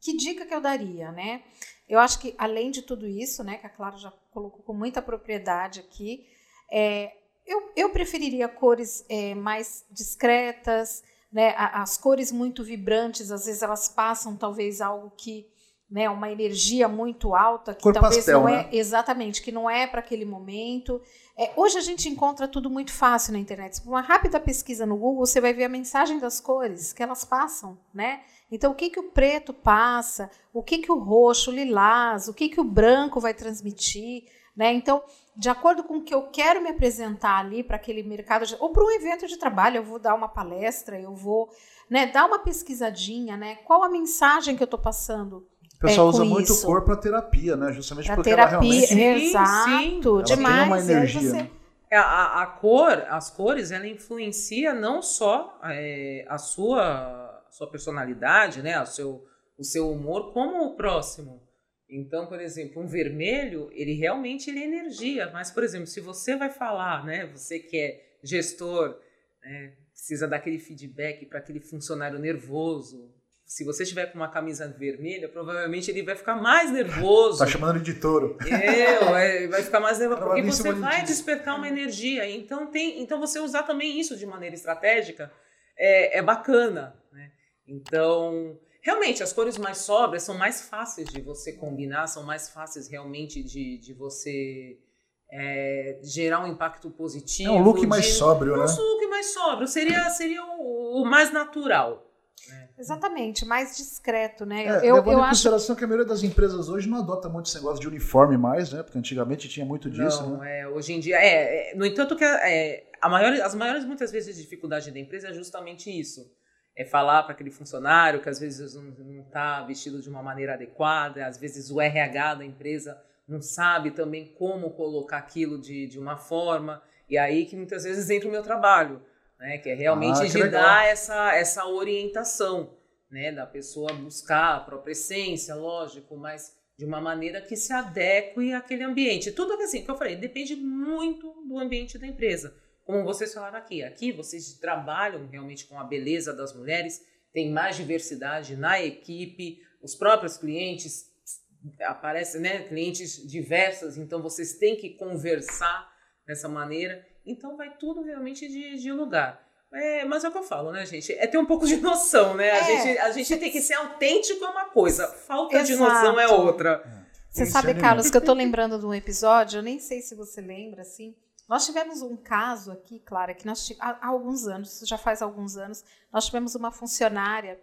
que dica que eu daria, né? Eu acho que, além de tudo isso, né, que a Clara já colocou com muita propriedade aqui, é, eu, eu preferiria cores é, mais discretas, né? As cores muito vibrantes, às vezes elas passam talvez algo que, né, uma energia muito alta, que Cor talvez pastel, não né? é exatamente, que não é para aquele momento. É, hoje a gente encontra tudo muito fácil na internet. Uma rápida pesquisa no Google, você vai ver a mensagem das cores que elas passam, né? Então, o que, que o preto passa, o que, que o roxo, o lilás, o que, que o branco vai transmitir, né? Então, de acordo com o que eu quero me apresentar ali para aquele mercado, de- ou para um evento de trabalho, eu vou dar uma palestra, eu vou né, dar uma pesquisadinha, né? Qual a mensagem que eu estou passando? O pessoal É, usa muito isso. cor para terapia, né? Justamente Para porque terapia, ela realmente Sim, exato, sim. Tem demais. uma E aí energia, você- né? É, A, a cor, as cores, ela influencia não só é, a sua, sua personalidade, né, o seu, o seu humor, como o próximo. Então, por exemplo, um vermelho, ele realmente ele é energia. Mas, por exemplo, se você vai falar, né, você que é gestor, né, precisa dar aquele feedback para aquele funcionário nervoso. Se você estiver com uma camisa vermelha, provavelmente ele vai ficar mais nervoso. Tá chamando ele de touro. É, vai, ficar mais nervoso, porque você de vai despertar uma energia. Então, tem, então você usar também isso de maneira estratégica é, é bacana. Né? Então, realmente, as cores mais sóbrias são mais fáceis de você combinar, são mais fáceis realmente de, de você é, gerar um impacto É positivo. um look mais de- sóbrio, né? Nosso look mais sóbrio seria, seria o, o mais natural. Exatamente, mais discreto, né? É, eu levando eu em acho consideração que a maioria das empresas hoje não adota muito esse negócio de uniforme mais, né? Porque antigamente tinha muito disso, não, né? é, hoje em dia, é, é, no entanto que é, a maior, as maiores muitas vezes dificuldade da empresa é justamente isso. É falar para aquele funcionário que às vezes não está vestido de uma maneira adequada, às vezes o RH da empresa não sabe também como colocar aquilo de, de uma forma, e aí que muitas vezes entra o meu trabalho, né? Que é realmente Ah, que de legal. dar essa, essa orientação, né? Da pessoa buscar a própria essência, lógico, mas de uma maneira que se adeque àquele ambiente. Tudo que assim, que eu falei, depende muito do ambiente da empresa. Como vocês falaram aqui, aqui vocês trabalham realmente com a beleza das mulheres, tem mais diversidade na equipe, os próprios clientes aparecem, né, clientes diversas, então vocês têm que conversar dessa maneira. Então vai tudo realmente de, de lugar. É, mas é o que eu falo, né, gente? É ter um pouco de noção, né? A, É. gente, a gente tem que ser autêntico é uma coisa, falta de Exato. noção é outra. Você sabe, Discernimento. Carlos, que eu tô lembrando de um episódio, eu nem sei se você lembra, assim. Nós tivemos um caso aqui, Clara, que nós ti- há, há alguns anos, isso já faz alguns anos, nós tivemos uma funcionária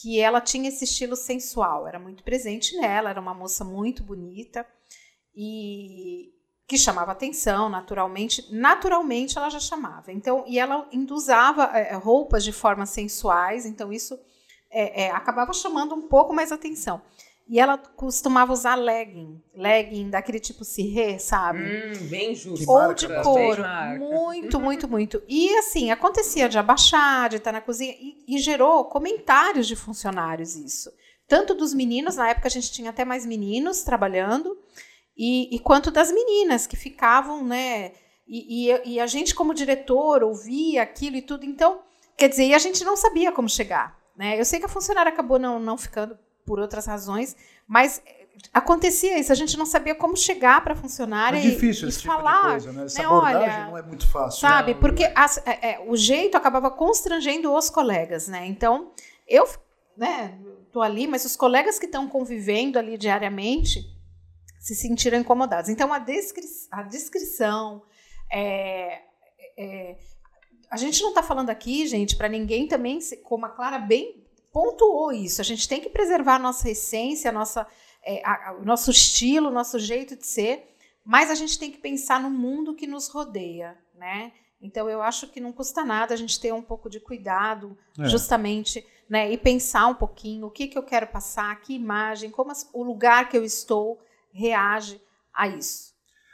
que ela tinha esse estilo sensual, era muito presente nela, era uma moça muito bonita e que chamava atenção, naturalmente, naturalmente ela já chamava. Então, e ela ainda usava eh, roupas de formas sensuais, então isso eh, eh, acabava chamando um pouco mais atenção. E ela costumava usar legging, legging daquele tipo cirré, sabe? Hum, bem justo. Ou marca, de bastante couro. Muito, muito, muito. E assim, acontecia de abaixar, de estar na cozinha, e, e gerou comentários de funcionários isso. Tanto dos meninos, na época a gente tinha até mais meninos trabalhando, e, e quanto das meninas que ficavam, né? E, e, e a gente, como diretor, ouvia aquilo e tudo. Então, quer dizer, e a gente não sabia como chegar. Né? Eu sei que a funcionária acabou não, não ficando por outras razões, mas acontecia isso, a gente não sabia como chegar para a funcionária é difícil e, esse e tipo falar. De coisa, né? Essa né, abordagem olha, não é muito fácil. Sabe, né? porque as, é, é, o jeito acabava constrangendo os colegas, né? Então, eu né, tô ali, mas os colegas que estão convivendo ali diariamente se sentiram incomodados. Então, a, descri a descrição. É, é, a gente não está falando aqui, gente, para ninguém também, como a Clara bem pontuou isso, a gente tem que preservar a nossa essência, a nossa é, a, o nosso estilo, o nosso jeito de ser, mas a gente tem que pensar no mundo que nos rodeia, né? Então eu acho que não custa nada a gente ter um pouco de cuidado, é. justamente, né? E pensar um pouquinho o que, que eu quero passar, que imagem, como as, o lugar que eu estou reage a isso.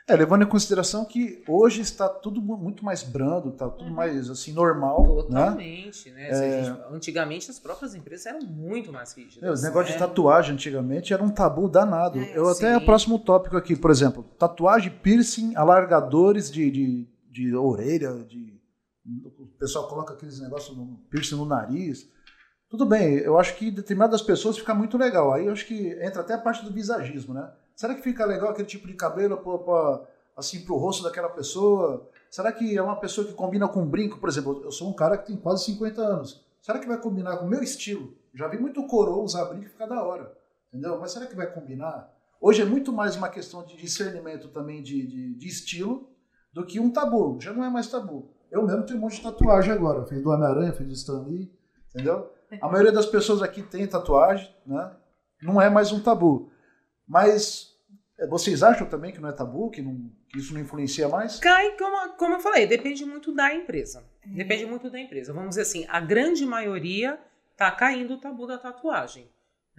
É, levando em consideração que hoje está tudo muito mais brando, está tudo uhum. mais assim normal. Né? Totalmente, né? né? É... Gente, antigamente as próprias empresas eram muito mais rígidas. É, os negócios né? de tatuagem antigamente era um tabu danado. É, Eu até o próximo tópico aqui, por exemplo, tatuagem, piercing, alargadores de, de, de orelha, de o pessoal coloca aqueles negócios no piercing no nariz. Tudo bem, eu acho que determinadas pessoas fica muito legal. Aí eu acho que entra até a parte do visagismo, né? Será que fica legal aquele tipo de cabelo pra, pra, assim pro rosto daquela pessoa? Será que é uma pessoa que combina com um brinco? Por exemplo, eu sou um cara que tem quase 50 anos. Será que vai combinar com o meu estilo? Já vi muito coroa usar brinco e ficar da hora. Entendeu? Mas será que vai combinar? Hoje é muito mais uma questão de discernimento também de, de, de estilo do que um tabu. Já não é mais tabu. Eu mesmo tenho um monte de tatuagem agora. Fiz do Homem-Aranha, fiz do Stan Lee, entendeu? A maioria das pessoas aqui tem tatuagem, né? Não é mais um tabu. Mas vocês acham também que não é tabu, que, não, que isso não influencia mais? Cai, como, como eu falei, depende muito da empresa. É. Depende muito da empresa. Vamos dizer assim, a grande maioria tá caindo o tabu da tatuagem.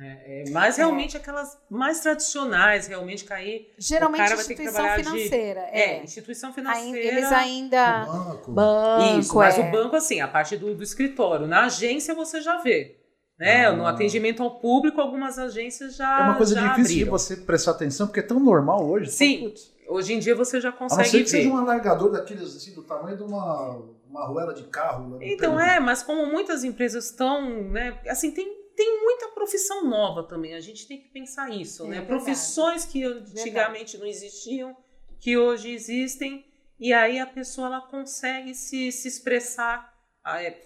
É, é, mas é. realmente é. aquelas mais tradicionais, realmente cair. Geralmente o instituição financeira. De, é. é. instituição financeira. Eles ainda. Banco. banco Isso, mas o banco, assim, a parte do, do escritório. Na agência você já vê. Né? Ah. No atendimento ao público, algumas agências já. É uma coisa difícil abriram. de você prestar atenção, porque é tão normal hoje. Sim. Hoje em dia você já consegue. A não ser que ver. seja um alargador daqueles assim, do tamanho de uma, uma arruela de carro. Então é, mas como muitas empresas estão, né? Assim, tem, tem muita profissão nova também. A gente tem que pensar isso, é, né? Verdade. Profissões que antigamente verdade. não existiam, que hoje existem, e aí a pessoa ela consegue se, se expressar é,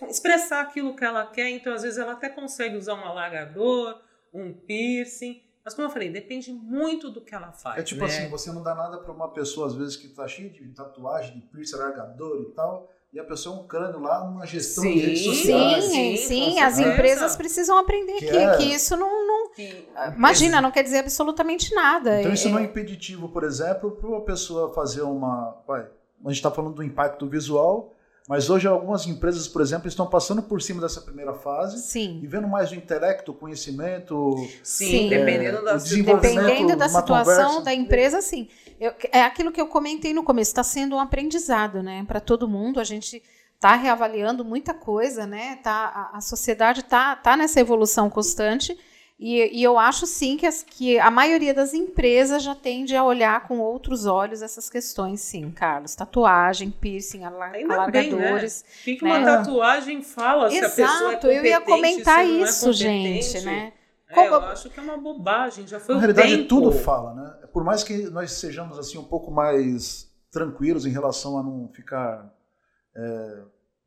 expressar aquilo que ela quer, então às vezes ela até consegue usar um alargador, um piercing, mas como eu falei, depende muito do que ela faz. É tipo né? assim, você não dá nada para uma pessoa às vezes que está cheia de tatuagem, de piercing, alargador e tal, e a pessoa é um crânio lá numa gestão sim, de redes sociais. Sim, sim, sim as empresas precisam aprender que, que, é, que isso não, não que, imagina, não quer dizer absolutamente nada. Então isso é, não é impeditivo, por exemplo, para uma pessoa fazer uma, vai, a gente está falando do impacto visual mas hoje algumas empresas, por exemplo, estão passando por cima dessa primeira fase Sim. e vendo mais o intelecto, o conhecimento. Sim, é, dependendo da, dependendo da situação conversa. da empresa, sim. Eu, é aquilo que eu comentei no começo, está sendo um aprendizado, né, para todo mundo. A gente está reavaliando muita coisa, né? Tá, a, a sociedade está tá nessa evolução constante. E, e, eu acho sim que, as, que a maioria das empresas já tende a olhar com outros olhos essas questões, sim, Carlos. Tatuagem, piercing, alar alargadores. Bem, né? O que, né? uma tatuagem fala Exato, se a pessoa é competente, eu ia comentar isso, é gente, né? É, Como... eu acho que é uma bobagem, já foi Na realidade, tempo. tudo fala, né? Por mais que nós sejamos assim um pouco mais tranquilos em relação a não ficar é,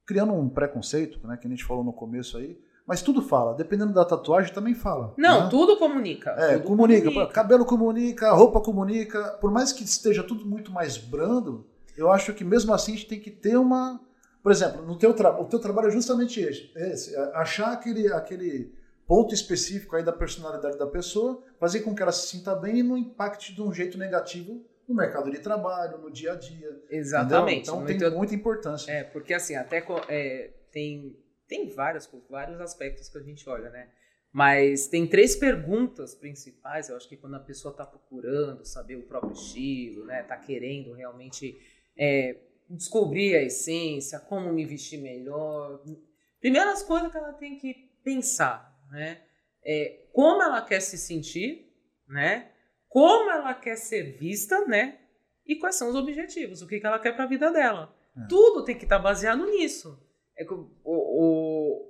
criando um preconceito, né, que a gente falou no começo aí, mas tudo fala. Dependendo da tatuagem, também fala. Não, né? tudo comunica. É, tudo comunica. comunica. Cabelo comunica, roupa comunica. Por mais que esteja tudo muito mais brando, eu acho que mesmo assim a gente tem que ter uma. Por exemplo, no teu tra... o teu trabalho é justamente esse, esse. É achar aquele, aquele ponto específico aí da personalidade da pessoa, fazer com que ela se sinta bem e não impacte de um jeito negativo no mercado de trabalho, no dia a dia. Exatamente. Entendeu? Então no tem teu... muita importância. É, porque assim, até é, tem tem vários, vários aspectos que a gente olha, né? Mas tem três perguntas principais, eu acho que quando a pessoa está procurando saber o próprio estilo, né? Está querendo realmente é, descobrir a essência, como me vestir melhor. Primeiras coisas que ela tem que pensar, né? É como ela quer se sentir, né? Como ela quer ser vista, né? E quais são os objetivos, o que, que ela quer para a vida dela. É. Tudo tem que estar tá baseado nisso. É que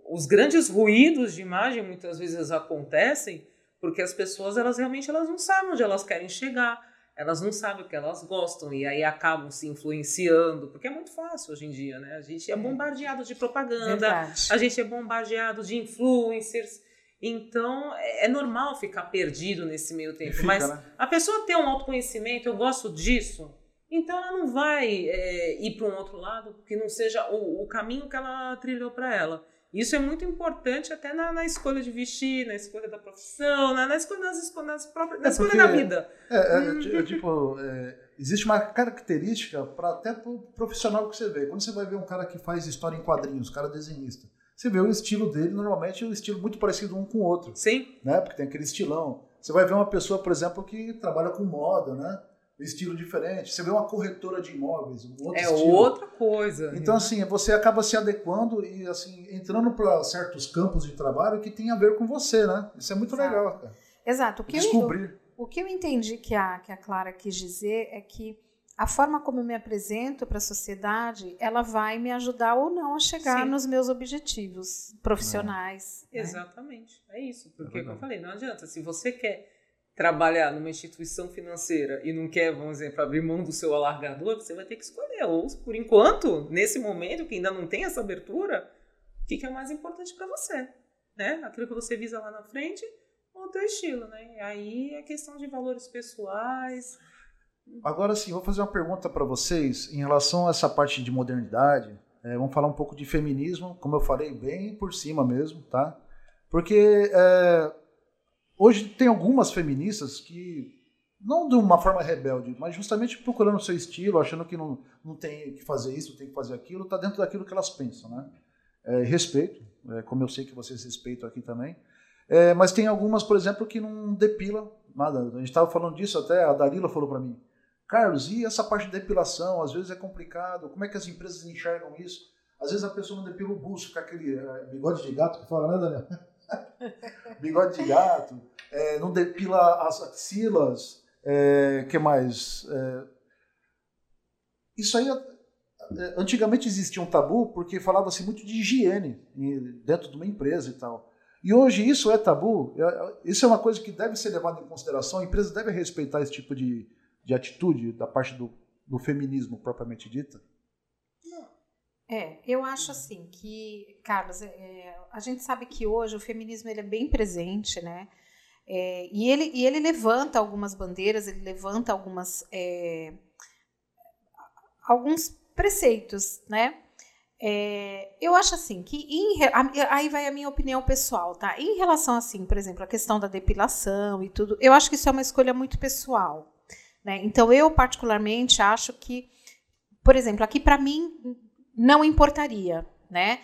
o, os grandes ruídos de imagem muitas vezes acontecem porque as pessoas elas realmente elas não sabem onde elas querem chegar elas não sabem o que elas gostam e aí acabam se influenciando, porque é muito fácil hoje em dia, né? A gente é, é. bombardeado de propaganda, Verdade. a gente é bombardeado de influencers. Então, é, é normal ficar perdido nesse meio tempo. Fica, Mas né? a pessoa tem um autoconhecimento, eu gosto disso, então ela não vai é, ir para um outro lado que não seja o, o caminho que ela trilhou para ela. Isso é muito importante até na, na, escolha de vestir, na escolha da profissão, na, na escolha, nas, nas próprias, na é escolha da vida. É, é, hum. tipo, é, existe uma característica para até pro profissional que você vê. Quando você vai ver um cara que faz história em quadrinhos, cara desenhista, você vê o estilo dele, normalmente é um estilo muito parecido um com o outro. Sim. Né? Porque tem aquele estilão. Você vai ver uma pessoa, por exemplo, que trabalha com moda, né? Estilo diferente. Você vê uma corretora de imóveis, um outro é estilo. outra coisa. Então, né? assim, você acaba se adequando e, assim, entrando para certos campos de trabalho que tem a ver com você, né? Isso é muito Exato. legal, cara. Exato. O que Descobrir. Eu, o que eu entendi que a, que a Clara quis dizer é que a forma como eu me apresento para a sociedade, ela vai me ajudar ou não a chegar Sim. nos meus objetivos profissionais. É. Né? Exatamente. É isso. Porque, é como eu falei, não adianta. Se você quer trabalhar numa instituição financeira e não quer, vamos dizer, abrir mão do seu alargador, você vai ter que escolher. Ou, por enquanto, nesse momento que ainda não tem essa abertura, o que, é mais importante para você? Né? Aquilo que você visa lá na frente ou o teu estilo, né? Aí é questão de valores pessoais. Agora sim, vou fazer uma pergunta para vocês em relação a essa parte de modernidade. É, vamos falar um pouco de feminismo, como eu falei, bem por cima mesmo, tá? Porque é, Hoje tem algumas feministas que, não de uma forma rebelde, mas justamente procurando o seu estilo, achando que não, não tem que fazer isso, tem que fazer aquilo, está dentro daquilo que elas pensam. Né? É, respeito, é, como eu sei que vocês respeitam aqui também. É, mas tem algumas, por exemplo, que não depila nada. A gente estava falando disso até, a Dalila falou para mim. Carlos, e essa parte de depilação? Às vezes é complicado. Como é que as empresas enxergam isso? Às vezes a pessoa não depila o buço, fica aquele é, bigode de gato que fala, né, Daniel? *laughs* bigode de gato, é, não depila as axilas, é, que mais? É, isso aí, é, antigamente existia um tabu porque falava-se muito de higiene dentro de uma empresa e tal. E hoje isso é tabu, é, isso é uma coisa que deve ser levada em consideração, a empresa deve respeitar esse tipo de, de atitude da parte do, do feminismo propriamente dita. É, eu acho assim que, Carlos, é, é, a gente sabe que hoje o feminismo ele é bem presente, né? É, e, ele, e ele levanta algumas bandeiras, ele levanta algumas é, alguns preceitos, né? É, eu acho assim que em, aí vai a minha opinião pessoal, tá? Em relação assim, por exemplo, a questão da depilação e tudo, eu acho que isso é uma escolha muito pessoal, né? Então eu particularmente acho que, por exemplo, aqui para mim não importaria, né?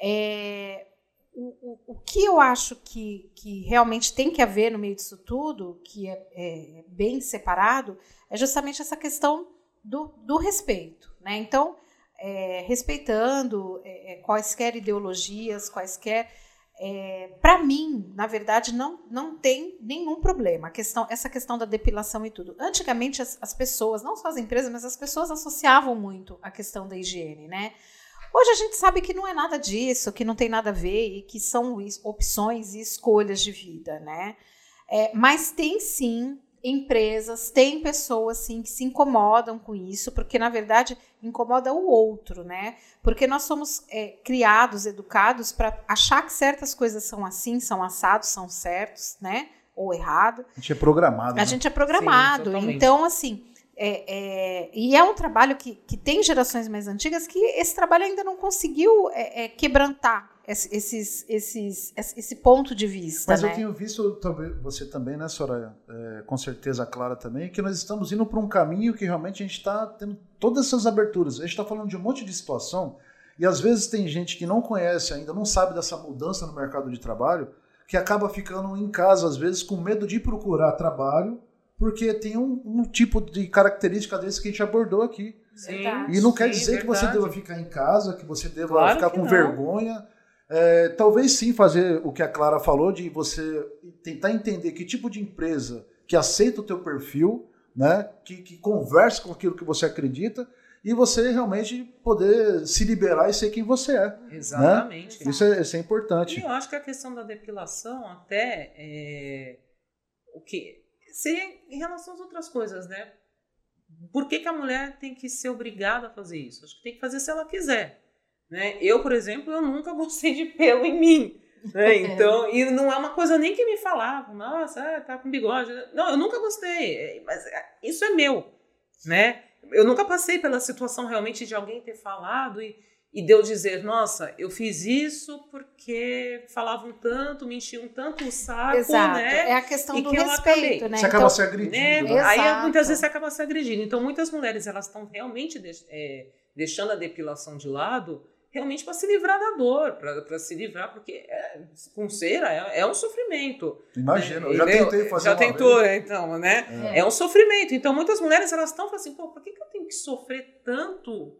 É, o, o, o, que eu acho que, que realmente tem que haver no meio disso tudo, que é, é bem separado, é justamente essa questão do, do respeito, né? Então, é, respeitando é, é quaisquer ideologias, quaisquer é, para mim, na verdade, não, não tem nenhum problema. A questão, essa questão da depilação e tudo. Antigamente, as, as pessoas, não só as empresas, mas as pessoas associavam muito a questão da higiene, né? Hoje a gente sabe que não é nada disso, que não tem nada a ver e que são opções e escolhas de vida, né? É, mas tem sim empresas, tem pessoas sim que se incomodam com isso, porque na verdade incomoda o outro, né? Porque nós somos é, criados, educados para achar que certas coisas são assim, são assados, são certos, né? Ou errado. A gente é programado. A né? gente é programado. Sim, então, assim, é, é, e é um trabalho que, que tem gerações mais antigas que esse trabalho ainda não conseguiu é, é quebrantar esses, esses, esse ponto de vista. Mas né? eu tenho visto você também, né, Soraya? É, com certeza, Clara também, que nós estamos indo para um caminho que realmente a gente está tendo todas essas aberturas. A gente está falando de um monte de situação e às vezes tem gente que não conhece ainda, não sabe dessa mudança no mercado de trabalho, que acaba ficando em casa, às vezes, com medo de procurar trabalho porque tem um, um, tipo de característica desse que a gente abordou aqui. Sim, e não quer dizer verdade. que você deva ficar em casa, que você deva claro ficar com não. vergonha. É, talvez sim fazer o que a Clara falou, de você tentar entender que tipo de empresa que aceita o teu perfil, né, que, que conversa com aquilo que você acredita, e você realmente poder se liberar e ser quem você é. Exatamente. Né? Isso, é, isso é importante. E eu acho que a questão da depilação até é, o que seria em relação às outras coisas, né? Por que, que a mulher tem que ser obrigada a fazer isso? Acho que tem que fazer se ela quiser. Né? Eu, por exemplo, eu nunca *laughs* gostei de pelo em mim. Né? Então, e não é uma coisa nem que me falavam, nossa, é, tá com bigode. Não, eu nunca gostei, é, mas é, isso é meu, né? Eu nunca passei pela situação realmente de alguém ter falado e, e de eu dizer, nossa, eu fiz isso porque falavam tanto, me enchiam tanto o saco, Exato. né? É a questão E do que eu respeito, acabei. né? Você acaba se agredindo. Né? né? Aí muitas vezes você acaba se agredindo. Então muitas mulheres elas estão realmente é, deixando a depilação de lado realmente para se livrar da dor, para se livrar, porque é, com cera é, é um sofrimento. Imagina, eu né? já Entendeu? tentei fazer Já uma tentou, vez. né, então, né? É. É um sofrimento. Então muitas mulheres elas estão falando assim, pô, por que, que eu tenho que sofrer tanto,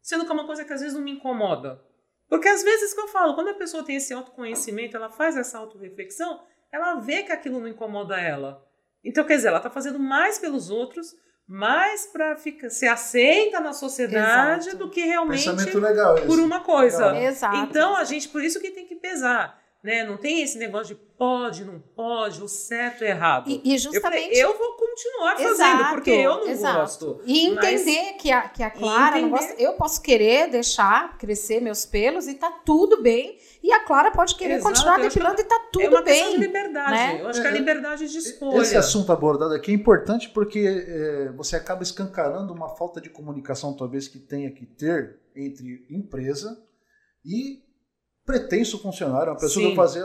sendo que é uma coisa que às vezes não me incomoda? Porque às vezes que eu falo, quando a pessoa tem esse autoconhecimento, ela faz essa autorreflexão, ela vê que aquilo não incomoda ela. Então, quer dizer, ela está fazendo mais pelos outros, mais para ficar ser aceita na sociedade Exato. do que realmente legal por uma coisa. Então, a gente, por isso que tem que pesar. Né? Não tem esse negócio de pode, não pode, o certo e errado. E, e eu, justamente. falei, eu vou continuar fazendo, Exato, porque eu não exato. gosto. E Mas- entender que, a, que a Clara não gosta. Eu posso querer deixar crescer meus pelos e tá tudo bem. E a Clara pode querer Exato, continuar eu depilando e tá é tudo uma questão de bem. liberdade. né? Eu acho que é É, a liberdade de escolha. Esse assunto abordado aqui é importante porque é, você acaba escancarando uma falta de comunicação, talvez, que tenha que ter entre empresa e pretenso funcionário, uma pessoa Sim. que vai fazer.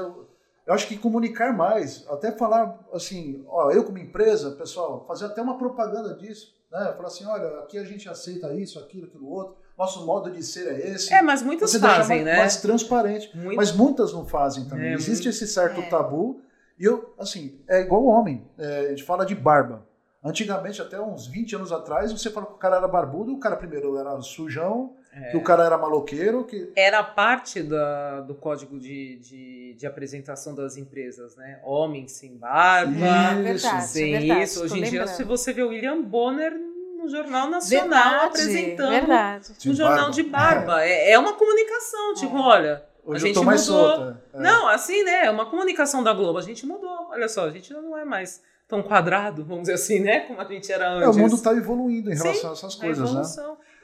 Eu acho que comunicar mais, até falar assim, ó, eu como empresa, pessoal, fazer até uma propaganda disso, né? Falar assim, olha, aqui a gente aceita isso, aquilo, aquilo outro, nosso modo de ser é esse. É, mas muitas você fazem, mais, né? mais transparente. Muito- Mas muitas não fazem também. É, Existe muito- esse certo É. tabu. E eu, assim, é igual homem. É, a gente fala de barba. Antigamente, até uns 20 anos atrás, você fala que o cara era barbudo, o cara primeiro era sujão, É. que o cara era maloqueiro, que. Era parte da, do código de, de, de apresentação das empresas, né? Homem sem barba, Isso. Verdade, sem é verdade, isso. Hoje em dia, lembrando. se você vê o William Bonner no Jornal Nacional Verdade, apresentando verdade. De um jornal barba. de barba. É, é uma comunicação, tipo, É. olha, Hoje a eu gente tô mais mudou. solta. É. Não, assim, né? É uma comunicação da Globo. A gente mudou. Olha só, a gente não é mais tão quadrado, vamos dizer assim, né? Como a gente era É, antes. o mundo está evoluindo em Sim, relação a essas A coisas, né?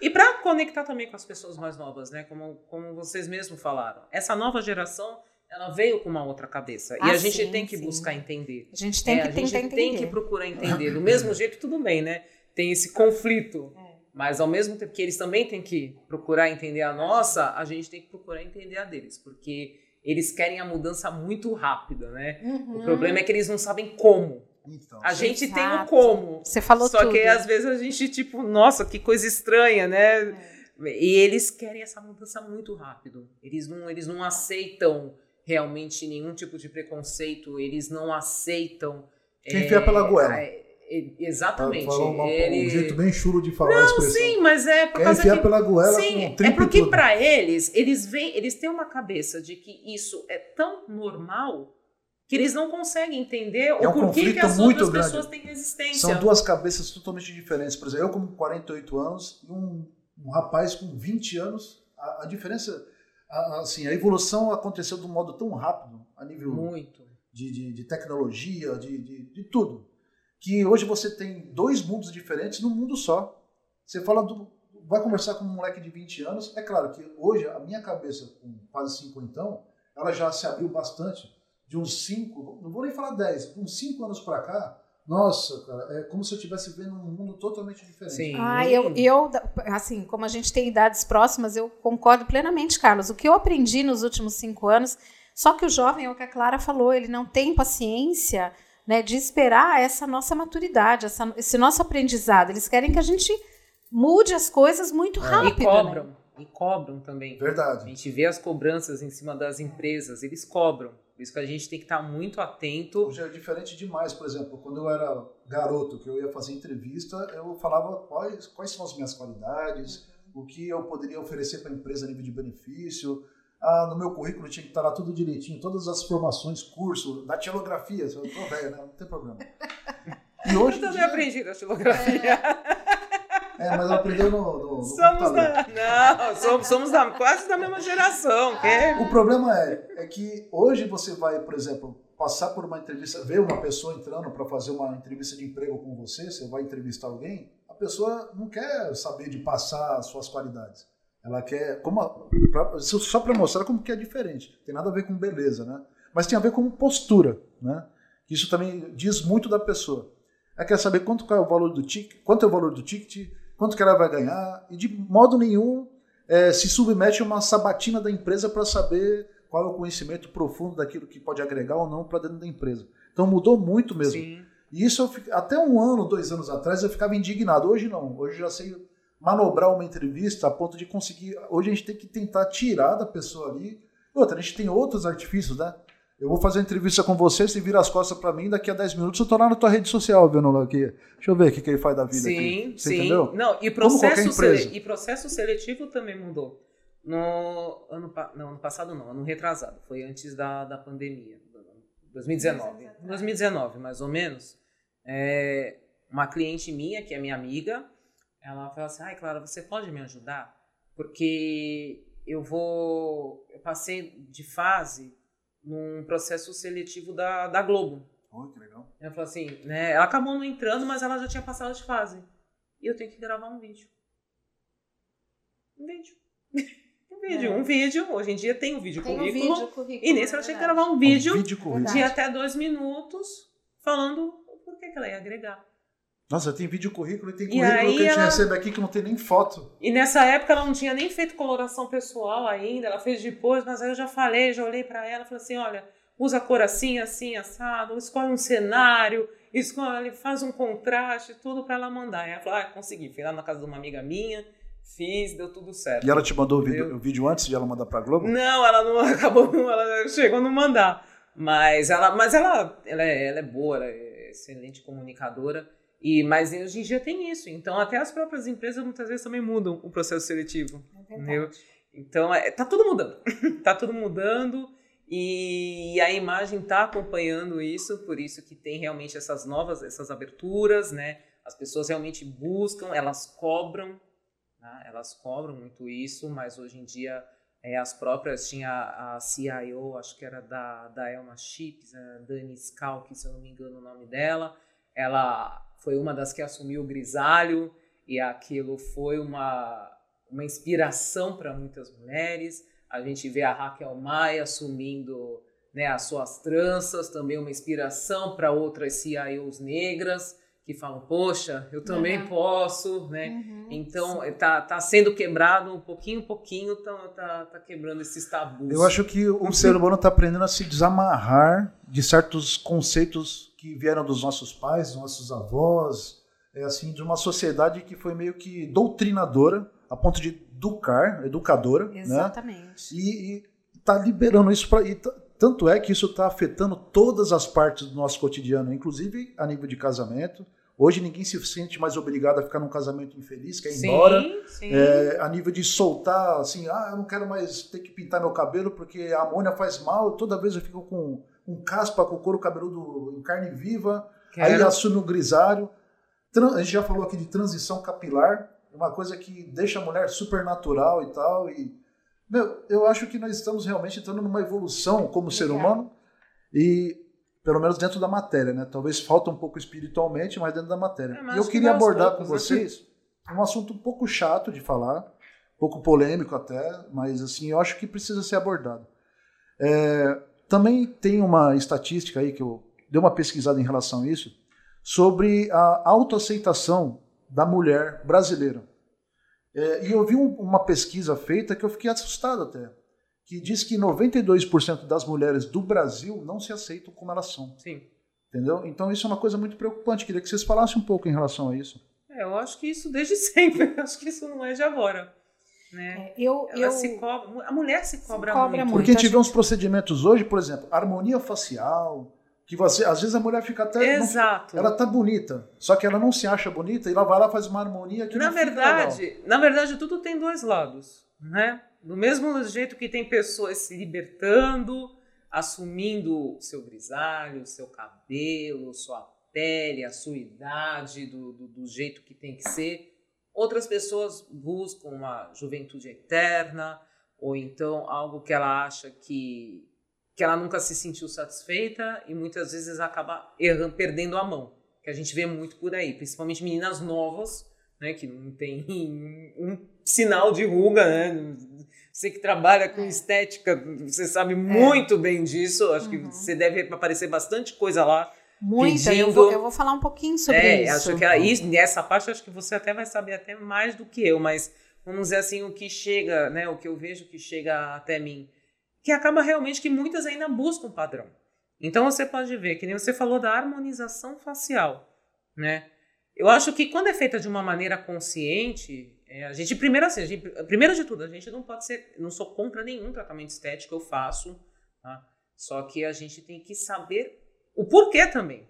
E para conectar também com as pessoas mais novas, né? Como, como vocês mesmos falaram. Essa nova geração, ela veio com uma outra cabeça. e Ah, a gente sim, tem que sim. buscar entender. A gente tem É, que a gente tentar entender. tem que procurar entender. Do mesmo *laughs* jeito, tudo bem, né? Tem esse conflito. É. Mas ao mesmo tempo que eles também têm que procurar entender a nossa, a gente tem que procurar entender a deles. Porque eles querem a mudança muito rápida, né? Uhum. O problema é que eles não sabem como. Então, A gente tem o Exato. como. Você falou Só tudo. que às vezes a gente, tipo, nossa, que coisa estranha, né? É. E eles querem essa mudança muito rápido. Eles não, eles não aceitam realmente nenhum tipo de preconceito, eles não aceitam. Quem enfia pela goela. é, é, exatamente. Uma- Ele- um jeito bem chulo de falar Não, sim, mas é por Quer causa enfiar que. pela goela Sim, com é porque para eles, eles veem, eles têm uma cabeça de que isso é tão normal que eles não conseguem entender É o um porquê que as outras grande. pessoas têm resistência. São duas cabeças totalmente diferentes. Por exemplo, eu com 48 anos e um, um rapaz com 20 anos, a, a diferença, a- a- assim, a evolução aconteceu de um modo tão rápido, a nível Muito. de, de, de tecnologia, de, de, de tudo, que hoje você tem dois mundos diferentes num mundo só. Você fala do, vai conversar com um moleque de 20 anos, é claro que hoje a minha cabeça com quase 50, ela já se abriu bastante, de uns 5, não vou nem falar 10, uns 5 anos pra cá, nossa, cara, é como se eu estivesse vendo um mundo totalmente diferente. Sim. Ah, eu, eu, assim, como a gente tem idades próximas, eu concordo plenamente, Carlos. O que eu aprendi nos últimos cinco anos, só que o jovem, é o que a Clara falou, ele não tem paciência né, de esperar essa nossa maturidade, essa, esse nosso aprendizado. Eles querem que a gente mude as coisas muito É. rápido. E né? Cobram. E cobram também. A Verdade. gente vê as cobranças em cima das empresas, eles cobram. Por isso que a gente tem que estar muito atento. Hoje é diferente demais, por exemplo, quando eu era garoto, que eu ia fazer entrevista, eu falava quais, quais são as minhas qualidades, o que eu poderia oferecer para a empresa a nível de benefício. Ah, no meu currículo tinha que estar lá tudo direitinho, todas as formações, curso, datilografia, eu tô velho, né? Não tem problema. *laughs* E hoje Eu também dia, aprendi da xilografia. É, mas aprendeu no, no, no somos da, Não, somos, somos da, quase da mesma geração. Que... O problema é, é que hoje você vai, por exemplo, passar por uma entrevista, ver uma pessoa entrando para fazer uma entrevista de emprego com você, você vai entrevistar alguém, a pessoa não quer saber de passar as suas qualidades. Ela quer, como a, pra, só para mostrar como que é diferente. Tem nada a ver com beleza, né? Mas tem a ver com postura, né? Isso também diz muito da pessoa. Ela quer saber quanto é o valor do ticket, quanto é o valor do ticket, quanto que ela vai ganhar, e de modo nenhum é, se submete a uma sabatina da empresa para saber qual é o conhecimento profundo daquilo que pode agregar ou não para dentro da empresa. Então mudou muito mesmo. Sim. E isso eu, até um ano, dois anos atrás eu ficava indignado. Hoje não. Hoje eu já sei manobrar uma entrevista a ponto de conseguir. Hoje a gente tem que tentar tirar da pessoa ali. Outra, a gente tem outros artifícios, né? Eu vou fazer uma entrevista com você, você vira as costas para mim, daqui a 10 minutos eu tô lá na tua rede social vendo aqui. Deixa eu ver o que, que ele faz da vida sim, aqui. Você sim. entendeu? Não, e processo, sele... e processo seletivo também mudou. No ano, não, ano passado não, ano retrasado. Foi antes da, da pandemia. 2019. 2019, mais ou menos. É, uma cliente minha, que é minha amiga, ela falou assim, ai, Clara, você pode me ajudar? Porque eu vou... Eu passei de fase num processo seletivo da, da Globo. Oh, que legal. Ela falou assim, né? Ela acabou não entrando, mas ela já tinha passado de fase. E eu tenho que gravar um vídeo. Um vídeo. *laughs* um vídeo, é. um vídeo. Hoje em dia tem um vídeo tem currículo. Um vídeo currículo. E nesse ela tinha que gravar um vídeo, um vídeo de até dois minutos falando por que, que ela ia agregar. Nossa, tem vídeo currículo e tem currículo e que a gente ela... recebe aqui que não tem nem foto. E nessa época ela não tinha nem feito coloração pessoal ainda, ela fez depois, mas aí eu já falei, já olhei para ela falei assim: olha, usa cor assim, assim, assado, escolhe um cenário, escolhe, faz um contraste, tudo para ela mandar. E ela falou: ah, consegui. Fui lá na casa de uma amiga minha, fiz, deu tudo certo. E ela te mandou o vídeo, o vídeo antes de ela mandar pra Globo? Não, ela não *laughs* acabou, ela chegou a não mandar. Mas ela, mas ela, ela, é, ela é boa, ela é excelente comunicadora. E, mas hoje em dia tem isso. Então, até as próprias empresas muitas vezes também mudam o processo seletivo. É entendeu? Então, é, tá tudo mudando. *laughs* tá tudo mudando e a imagem está acompanhando isso, por isso que tem realmente essas novas, essas aberturas, né? As pessoas realmente buscam, elas cobram, né? elas cobram muito isso, mas hoje em dia é, as próprias, tinha a, CIO, acho que era da, da Elma Chips, a Dani Skalk, se eu não me engano o nome dela, ela foi uma das que assumiu o grisalho e aquilo foi uma, uma inspiração para muitas mulheres. A gente vê a Raquel Maia assumindo né, as suas tranças, também uma inspiração para outras CIOs negras que falam, poxa, eu também uhum. posso, né? Uhum, então tá, tá sendo quebrado um pouquinho, um pouquinho, tá, tá, tá quebrando esses tabus. Eu acho que o ser humano está aprendendo a se desamarrar de certos conceitos que vieram dos nossos pais, dos nossos avós, é assim, de uma sociedade que foi meio que doutrinadora, a ponto de educar, educadora, né? Exatamente. Né? E, está liberando isso para tanto é que isso está afetando todas as partes do nosso cotidiano, inclusive a nível de casamento, Hoje ninguém se sente mais obrigado a ficar num casamento infeliz, quer ir sim, embora. Sim. É, a nível de soltar, assim, ah, eu não quero mais ter que pintar meu cabelo porque a amônia faz mal. Toda vez eu fico com um caspa com couro cabeludo em carne viva. Quero. Aí assume o grisalho. A gente já falou aqui de transição capilar, uma coisa que deixa a mulher super natural e tal. E, meu, eu acho que nós estamos realmente entrando numa evolução como ser humano. E pelo menos dentro da matéria, né? Talvez falta um pouco espiritualmente, mas dentro da matéria. É, eu queria abordar com vocês um assunto um pouco chato de falar, um pouco polêmico até, mas assim, eu acho que precisa ser abordado. É, também tem uma estatística aí que eu dei uma pesquisada em relação a isso, sobre a autoaceitação da mulher brasileira. É, e eu vi um, uma pesquisa feita que eu fiquei assustado até que diz que 92% das mulheres do Brasil não se aceitam como elas são. Sim. Entendeu? Então isso é uma coisa muito preocupante. Queria que vocês falassem um pouco em relação a isso. É, eu acho que isso desde *laughs* sempre. Eu acho que isso não é de agora. Né? É, eu, Ela eu... se cobra, a mulher se cobra, se cobra muito. Porque a gente vê uns procedimentos hoje, por exemplo, harmonia facial, que você, às vezes a mulher fica até. Exato. Não, ela tá bonita, só que ela não se acha bonita e ela vai lá faz uma harmonia que na não verdade, Na verdade, tudo tem dois lados, né? Do mesmo jeito que tem pessoas se libertando, assumindo seu grisalho, seu cabelo, sua pele, a sua idade, do, do, do jeito que tem que ser, Outras pessoas buscam uma juventude eterna, ou então algo que ela acha que, que ela nunca se sentiu satisfeita e muitas vezes acaba errando, perdendo a mão, que a gente vê muito por aí, principalmente meninas novas, né, que não tem *laughs* um sinal de ruga, né? Você que trabalha com é. estética, você sabe é. muito bem disso. Acho uhum. que você deve aparecer bastante coisa lá. Muita, eu vou, eu vou falar um pouquinho sobre é, isso. Acho que aí, nessa parte, acho que você até vai saber até mais do que eu, mas vamos dizer assim, o que chega, né? O que eu vejo que chega até mim, que acaba realmente que muitas ainda buscam padrão. Então você pode ver, que nem você falou da harmonização facial, né? Eu acho que quando é feita de uma maneira consciente, é, a gente primeiro assim, gente, primeiro de tudo, a gente não pode ser, não sou contra nenhum tratamento estético, eu faço, tá? Só que a gente tem que saber o porquê também,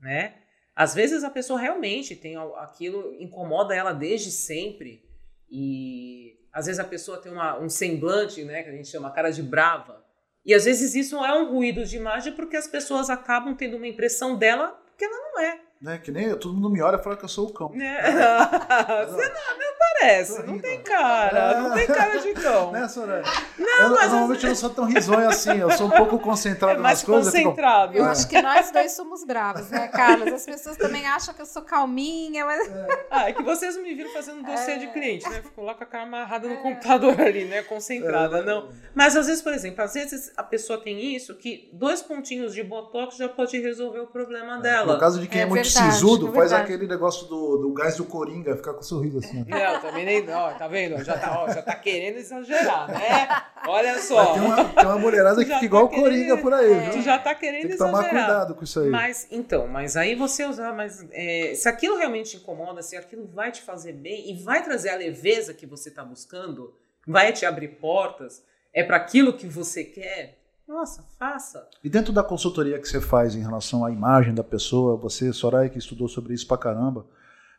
né? Às vezes a pessoa realmente tem aquilo incomoda ela desde sempre e às vezes a pessoa tem uma, um semblante, né, que a gente chama cara de brava. E às vezes isso é um ruído de imagem porque as pessoas acabam tendo uma impressão dela que ela não é. Né? Que nem todo mundo me olha e fala que eu sou o cão. É. *laughs* Você não, não parece, não tem cara, não tem *laughs* cara de cão. Né, Soraya? Não, eu, mas normalmente eu não sou tão risonho assim, eu sou um pouco *laughs* concentrado é mais nas coisas. concentrado. Eu acho que nós dois somos bravos, né, Carlos? As pessoas também acham que eu sou calminha, mas... É. Ah, é que vocês me viram fazendo dossiê é. de cliente, né? Ficou lá com a cara amarrada no é. computador ali, né? Concentrada, é. não. Mas às vezes, por exemplo, às vezes a pessoa tem isso, que dois pontinhos de botox já pode resolver o problema dela. No caso de quem é, muito verdade, sisudo, faz aquele negócio do, do gás do Coringa, ficar com um sorriso assim. Não, também nem. Ó, tá vendo? Já tá, ó, já tá querendo exagerar, né? Olha só. Tem uma, tem uma mulherada que fica igual o tá Coringa por aí, é, viu? Tu já tá querendo tem que exagerar. tomar cuidado com isso aí. Mas, então, mas aí você usar, mas é, se aquilo realmente te incomoda, se aquilo vai te fazer bem e vai trazer a leveza que você tá buscando, vai te abrir portas, é para aquilo que você quer, nossa, faça. E dentro da consultoria que você faz em relação à imagem da pessoa, você, Soraya, que estudou sobre isso pra caramba,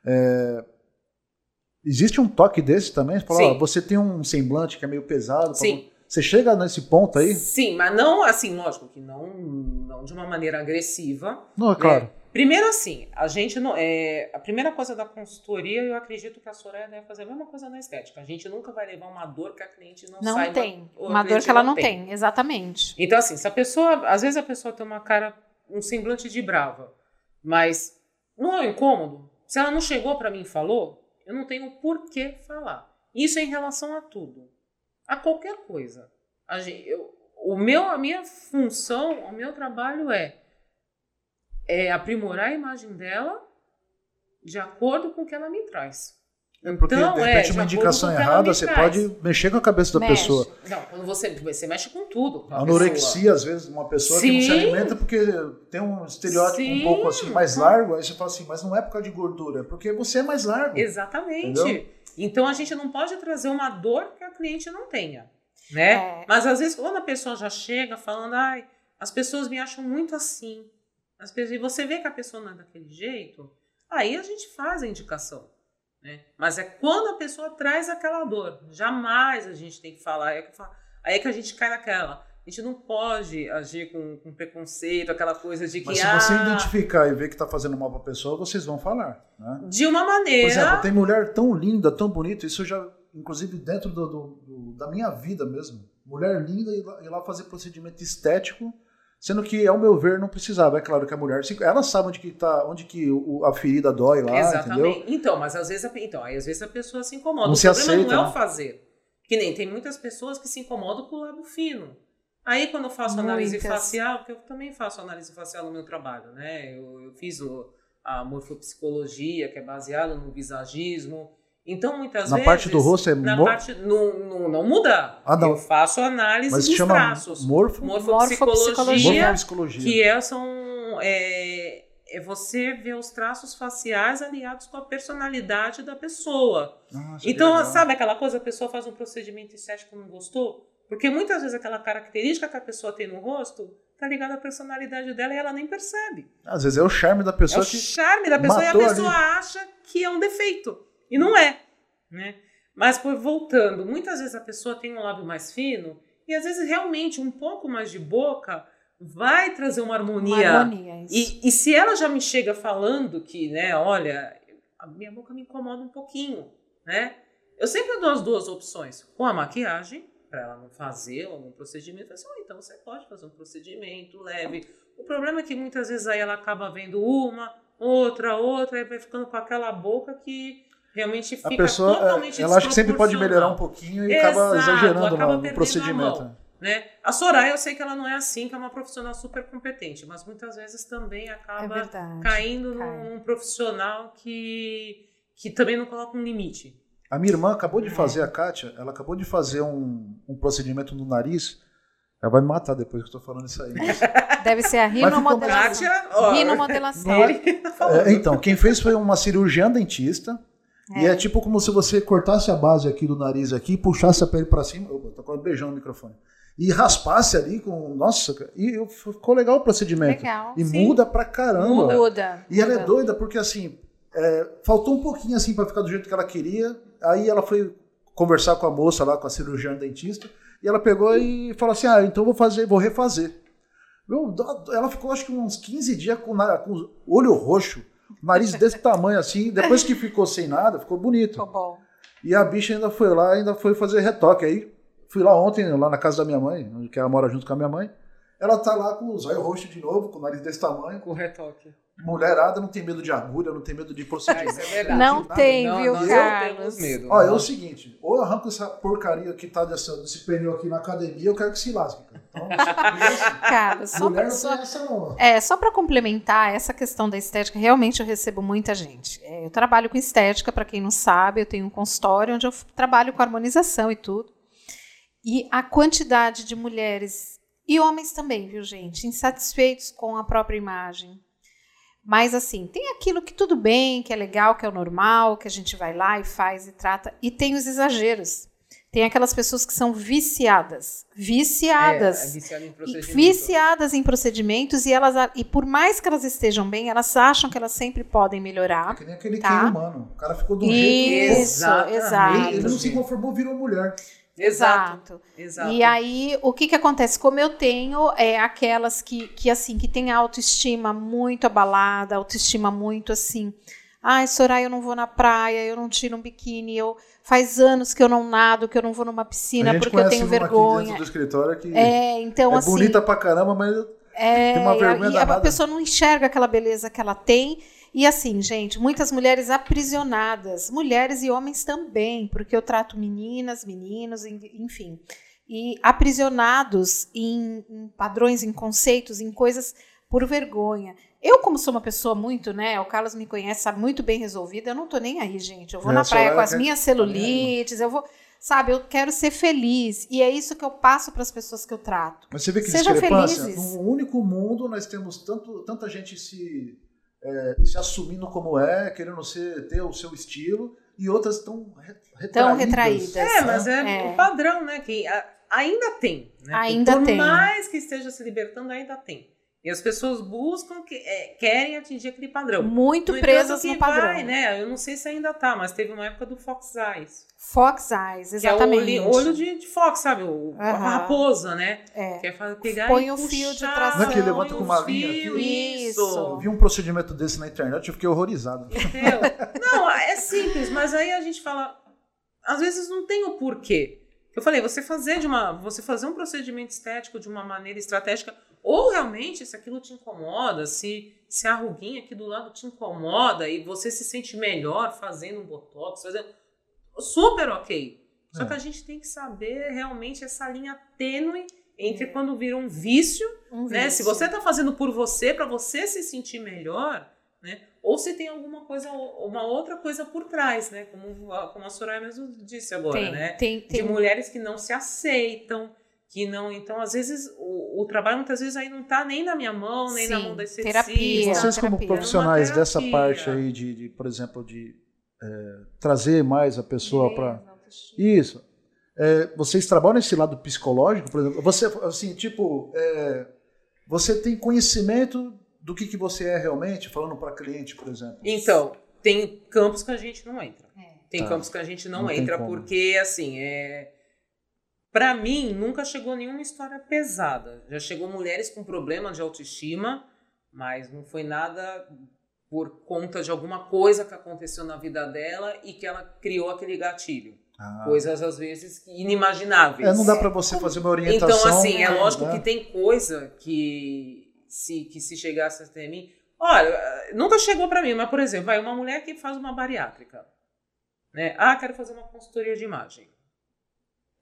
é... existe um toque desse também? Você fala, ó, você tem um semblante que é meio pesado. Sim. Você chega nesse ponto aí? Sim, mas não assim, lógico que não, não de uma maneira agressiva. Não, é claro. Né? Primeiro assim, a gente não. É, a primeira coisa da consultoria, eu acredito que a Soraya deve fazer a mesma coisa na estética. A gente nunca vai levar uma dor que a cliente não, não saiba. Tem. Uma dor que ela não tem. tem, exatamente. Então, assim, se a pessoa. Às vezes a pessoa tem uma cara, um semblante de brava, mas não é um incômodo. Se ela não chegou para mim e falou, eu não tenho por que falar. Isso é em relação a tudo. A qualquer coisa. A gente, eu, o meu, a minha função, o meu trabalho é é aprimorar a imagem dela de acordo com o que ela me traz. É porque então, de repente é, uma indicação errada, você pode mexer com a cabeça da mexe. pessoa. Não, quando você, você mexe com tudo. Com Anorexia, às vezes, uma pessoa Sim. que não se alimenta porque tem um estereótipo Sim. um pouco assim mais largo, aí você fala assim, mas não é por causa de gordura, é porque você é mais largo. Exatamente. Entendeu? Então a gente não pode trazer uma dor que a cliente não tenha. Né? É. Mas às vezes quando a pessoa já chega falando, ai, as pessoas me acham muito assim. As pessoas, e você vê que a pessoa não é daquele jeito, aí a gente faz a indicação. Né? Mas é quando a pessoa traz aquela dor. Jamais a gente tem que falar. É que, aí é que a gente cai naquela. A gente não pode agir com, com preconceito, aquela coisa de que. Mas se ah, você identificar e ver que está fazendo mal para a pessoa, vocês vão falar. Né? De uma maneira. Por exemplo, tem mulher tão linda, tão bonita, isso já, inclusive dentro do, do, do da minha vida mesmo. Mulher linda ir lá fazer procedimento estético Sendo que, ao meu ver, não precisava. É claro que a mulher, ela sabe onde que, tá, onde que o, a ferida dói lá, Exatamente. Entendeu? Então, mas às vezes, a, então, aí, às vezes a pessoa se incomoda. Não o se problema aceita, não é né? o fazer. Que nem tem muitas pessoas que se incomodam com o lábio fino. Aí, quando eu faço Muitas. análise facial, porque eu também faço análise facial no meu trabalho, né? Eu, eu fiz o, a morfopsicologia, que é baseada no visagismo. Então, muitas na vezes. Na parte do rosto é na mor... parte não, não, não muda. Ah, não. Eu faço análise Mas dos chama traços. Morfo... Morfopsicologia, morfopsicologia. Que é, são. É, é você ver os traços faciais aliados com a personalidade da pessoa. Nossa, então, sabe aquela coisa, a pessoa faz um procedimento estético e não gostou? Porque muitas vezes aquela característica que a pessoa tem no rosto tá ligada à personalidade dela e ela nem percebe. Às vezes é o charme da pessoa. É o charme da pessoa e a pessoa ali. acha que é um defeito. E não é, né? Mas por voltando, muitas vezes a pessoa tem um lábio mais fino e às vezes realmente um pouco mais de boca vai trazer uma harmonia. Uma harmonia e, e se ela já me chega falando que, né, olha, a minha boca me incomoda um pouquinho, né? Eu sempre dou as duas opções. Com a maquiagem, para ela não fazer algum procedimento, assim, oh, então você pode fazer um procedimento leve. O problema é que muitas vezes aí ela acaba vendo uma, outra, outra, e vai ficando com aquela boca que realmente fica a pessoa, é, totalmente Ela acha que sempre pode melhorar um pouquinho e Exato, acaba exagerando acaba no, no procedimento. Né? A Soraya, eu sei que ela não é assim, que é uma profissional super competente, mas muitas vezes também acaba É verdade, caindo cai. num profissional que, que também não coloca um limite. A minha irmã acabou de É. fazer, a Kátia, ela acabou de fazer um, um procedimento no nariz. Ela vai me matar depois que eu tô falando isso aí. *laughs* Deve ser a rinomodelação. Kátia, ó, Rinomodelação. ele tá. É, então, quem fez foi uma cirurgiã dentista. E É. é tipo como se você cortasse a base aqui do nariz aqui, puxasse a pele pra cima. Opa, tô quase beijando o microfone. E raspasse ali com. Nossa, e ficou legal o procedimento. Legal. E Sim. muda pra caramba. Muda. Muda. E ela é muda. doida porque assim, é, faltou um pouquinho assim para ficar do jeito que ela queria. Aí ela foi conversar com a moça lá, com a cirurgiã dentista, e ela pegou e falou assim: "Ah, então vou fazer, vou refazer". Meu, ela ficou acho que uns 15 dias com, com olho roxo, nariz desse tamanho assim, depois que ficou sem nada, ficou bonito. Ficou bom. E a bicha ainda foi lá, ainda foi fazer retoque aí. Fui lá ontem, lá na casa da minha mãe, que ela mora junto com a minha mãe. Ela tá lá com os olhos roxos de novo, com o nariz desse tamanho. Com o retoque. Mulherada não tem medo de agulha, não tem medo de Ah, procedimento. isso é. Não nada. tem, Não, viu, não Carlos? temos medo. Ó, é o seguinte, ou eu arranco essa porcaria que tá dessa, desse pneu aqui na academia, eu quero que se lasque, cara. Então, *laughs* Carlos, só mulher pra, não só, essa. É, só para complementar essa questão da estética, realmente eu recebo muita gente. É, eu trabalho com estética, para quem não sabe, eu tenho um consultório onde eu trabalho com harmonização e tudo. E a quantidade de mulheres e homens também, viu, gente, insatisfeitos com a própria imagem. Mas assim, tem aquilo que tudo bem, que é legal, que é o normal, que a gente vai lá e faz e trata, e tem os exageros. Tem aquelas pessoas que são viciadas, viciadas É, é em e procedimento. viciadas em procedimentos e elas e por mais que elas estejam bem, elas acham que elas sempre podem É melhorar. que nem aquele Tá. Humano. O cara ficou de um jeito. Isso, Exatamente. exato. Ele, ele não se conformou, virou mulher. Exato. Exato. E aí, o que que acontece? Como eu tenho é aquelas que, que assim, que têm a autoestima muito abalada, autoestima muito assim. Ai, Soraya, eu não vou na praia, eu não tiro um biquíni, eu faz anos que eu não nado, que eu não vou numa piscina a porque eu tenho uma aqui vergonha. dentro do escritório que É, então é assim, bonita pra caramba, mas É, Tem uma e a- vergonha e a danada. pessoa não enxerga aquela beleza que ela tem. E assim, gente, muitas mulheres aprisionadas, mulheres e homens também, porque eu trato meninas, meninos, en- enfim, e aprisionados em, em padrões, em conceitos, em coisas por vergonha. Eu, como sou uma pessoa muito, né? O Carlos me conhece, sabe, muito bem resolvida, eu não tô nem aí, gente. Eu vou É, na praia com as minhas celulites, eu vou. Sabe, eu quero ser feliz. E é isso que eu passo para as pessoas que eu trato. Mas você vê que Sejam discrepância. felizes. No único mundo nós temos tanto, tanta gente se, é, se assumindo como é, querendo ser, ter o seu estilo, e outras estão re- retraídas. Tão retraídas. É, mas é, É. o padrão, né? Que a- ainda tem. Né? Ainda Por tem. mais que esteja se libertando, ainda tem. E as pessoas buscam, que, é, querem atingir aquele padrão. Muito No entanto, presas no padrão. Vai, né? Eu não sei se ainda tá, mas teve uma época do Fox Eyes. Fox Eyes, Que é o exatamente. olho, olho de, de Fox, sabe? O, A Aham. raposa, né? É. Que é pegar Põe o fio de tração. Não é que levanta com uma linha fio, aqui? Isso. Eu vi um procedimento desse na internet, eu fiquei horrorizado. Entendeu? Não, é simples, mas aí a gente fala. Às vezes não tem o porquê. Eu falei, você fazer de uma. Você fazer um procedimento estético de uma maneira estratégica, ou realmente, se aquilo te incomoda, se, se a ruguinha aqui do lado te incomoda e você se sente melhor fazendo um botox, fazendo. Super ok. Só É. que a gente tem que saber realmente essa linha tênue entre É. quando vira um vício Um né? Se vício. você está fazendo por você, para você se sentir melhor, né? Ou se tem alguma coisa, uma outra coisa por trás, né? Como, a- como a Soraya mesmo disse agora, tem, né? tem, De tem. mulheres que não se aceitam, que não. Então, às vezes, o, o trabalho muitas vezes aí não tá nem na minha mão, nem na Sim, mão da esteticista. terapia. Vocês, como terapia. profissionais Uma dessa terapia. parte aí, de, de, por exemplo, de é, trazer mais a pessoa para. Isso. É, vocês trabalham nesse lado psicológico, por exemplo? Você, assim, tipo, é, você tem conhecimento do que, que você é realmente, falando para cliente, por exemplo? Então, tem campos que a gente não entra. É. Tem Tá. campos que a gente não, Não entra, porque, assim, é. Pra mim, nunca chegou nenhuma história pesada. Já chegou mulheres com problema de autoestima, mas não foi nada por conta de alguma coisa que aconteceu na vida dela e que ela criou aquele gatilho. Ah. Coisas, às vezes, inimagináveis. É, não dá para você fazer uma orientação. Então, assim, é lógico né? que tem coisa que se, que se chegasse até mim... Olha, nunca chegou para mim, mas, por exemplo, vai uma mulher que faz uma bariátrica. Né? Ah, quero fazer uma consultoria de imagem.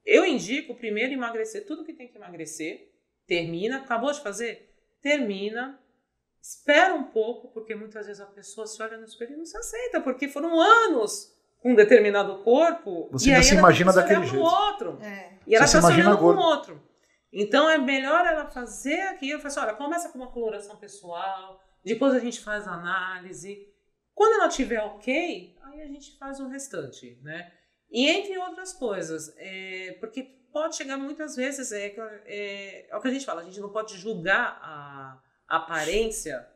Eu indico primeiro emagrecer tudo que tem que emagrecer, termina, acabou de fazer? Termina, espera um pouco, porque muitas vezes a pessoa se olha no espelho e não se aceita, porque foram anos com um determinado corpo. Você e ainda se imagina tá daquele jeito. Outro, é. E ela está se olhando com o outro. Então é melhor ela fazer aquilo. Falar assim, olha, começa com uma coloração pessoal, depois a gente faz a análise. Quando ela tiver ok, aí a gente faz o restante, né? E entre outras coisas, é, porque pode chegar muitas vezes, é, é, é, o que a gente fala, a gente não pode julgar a, a aparência,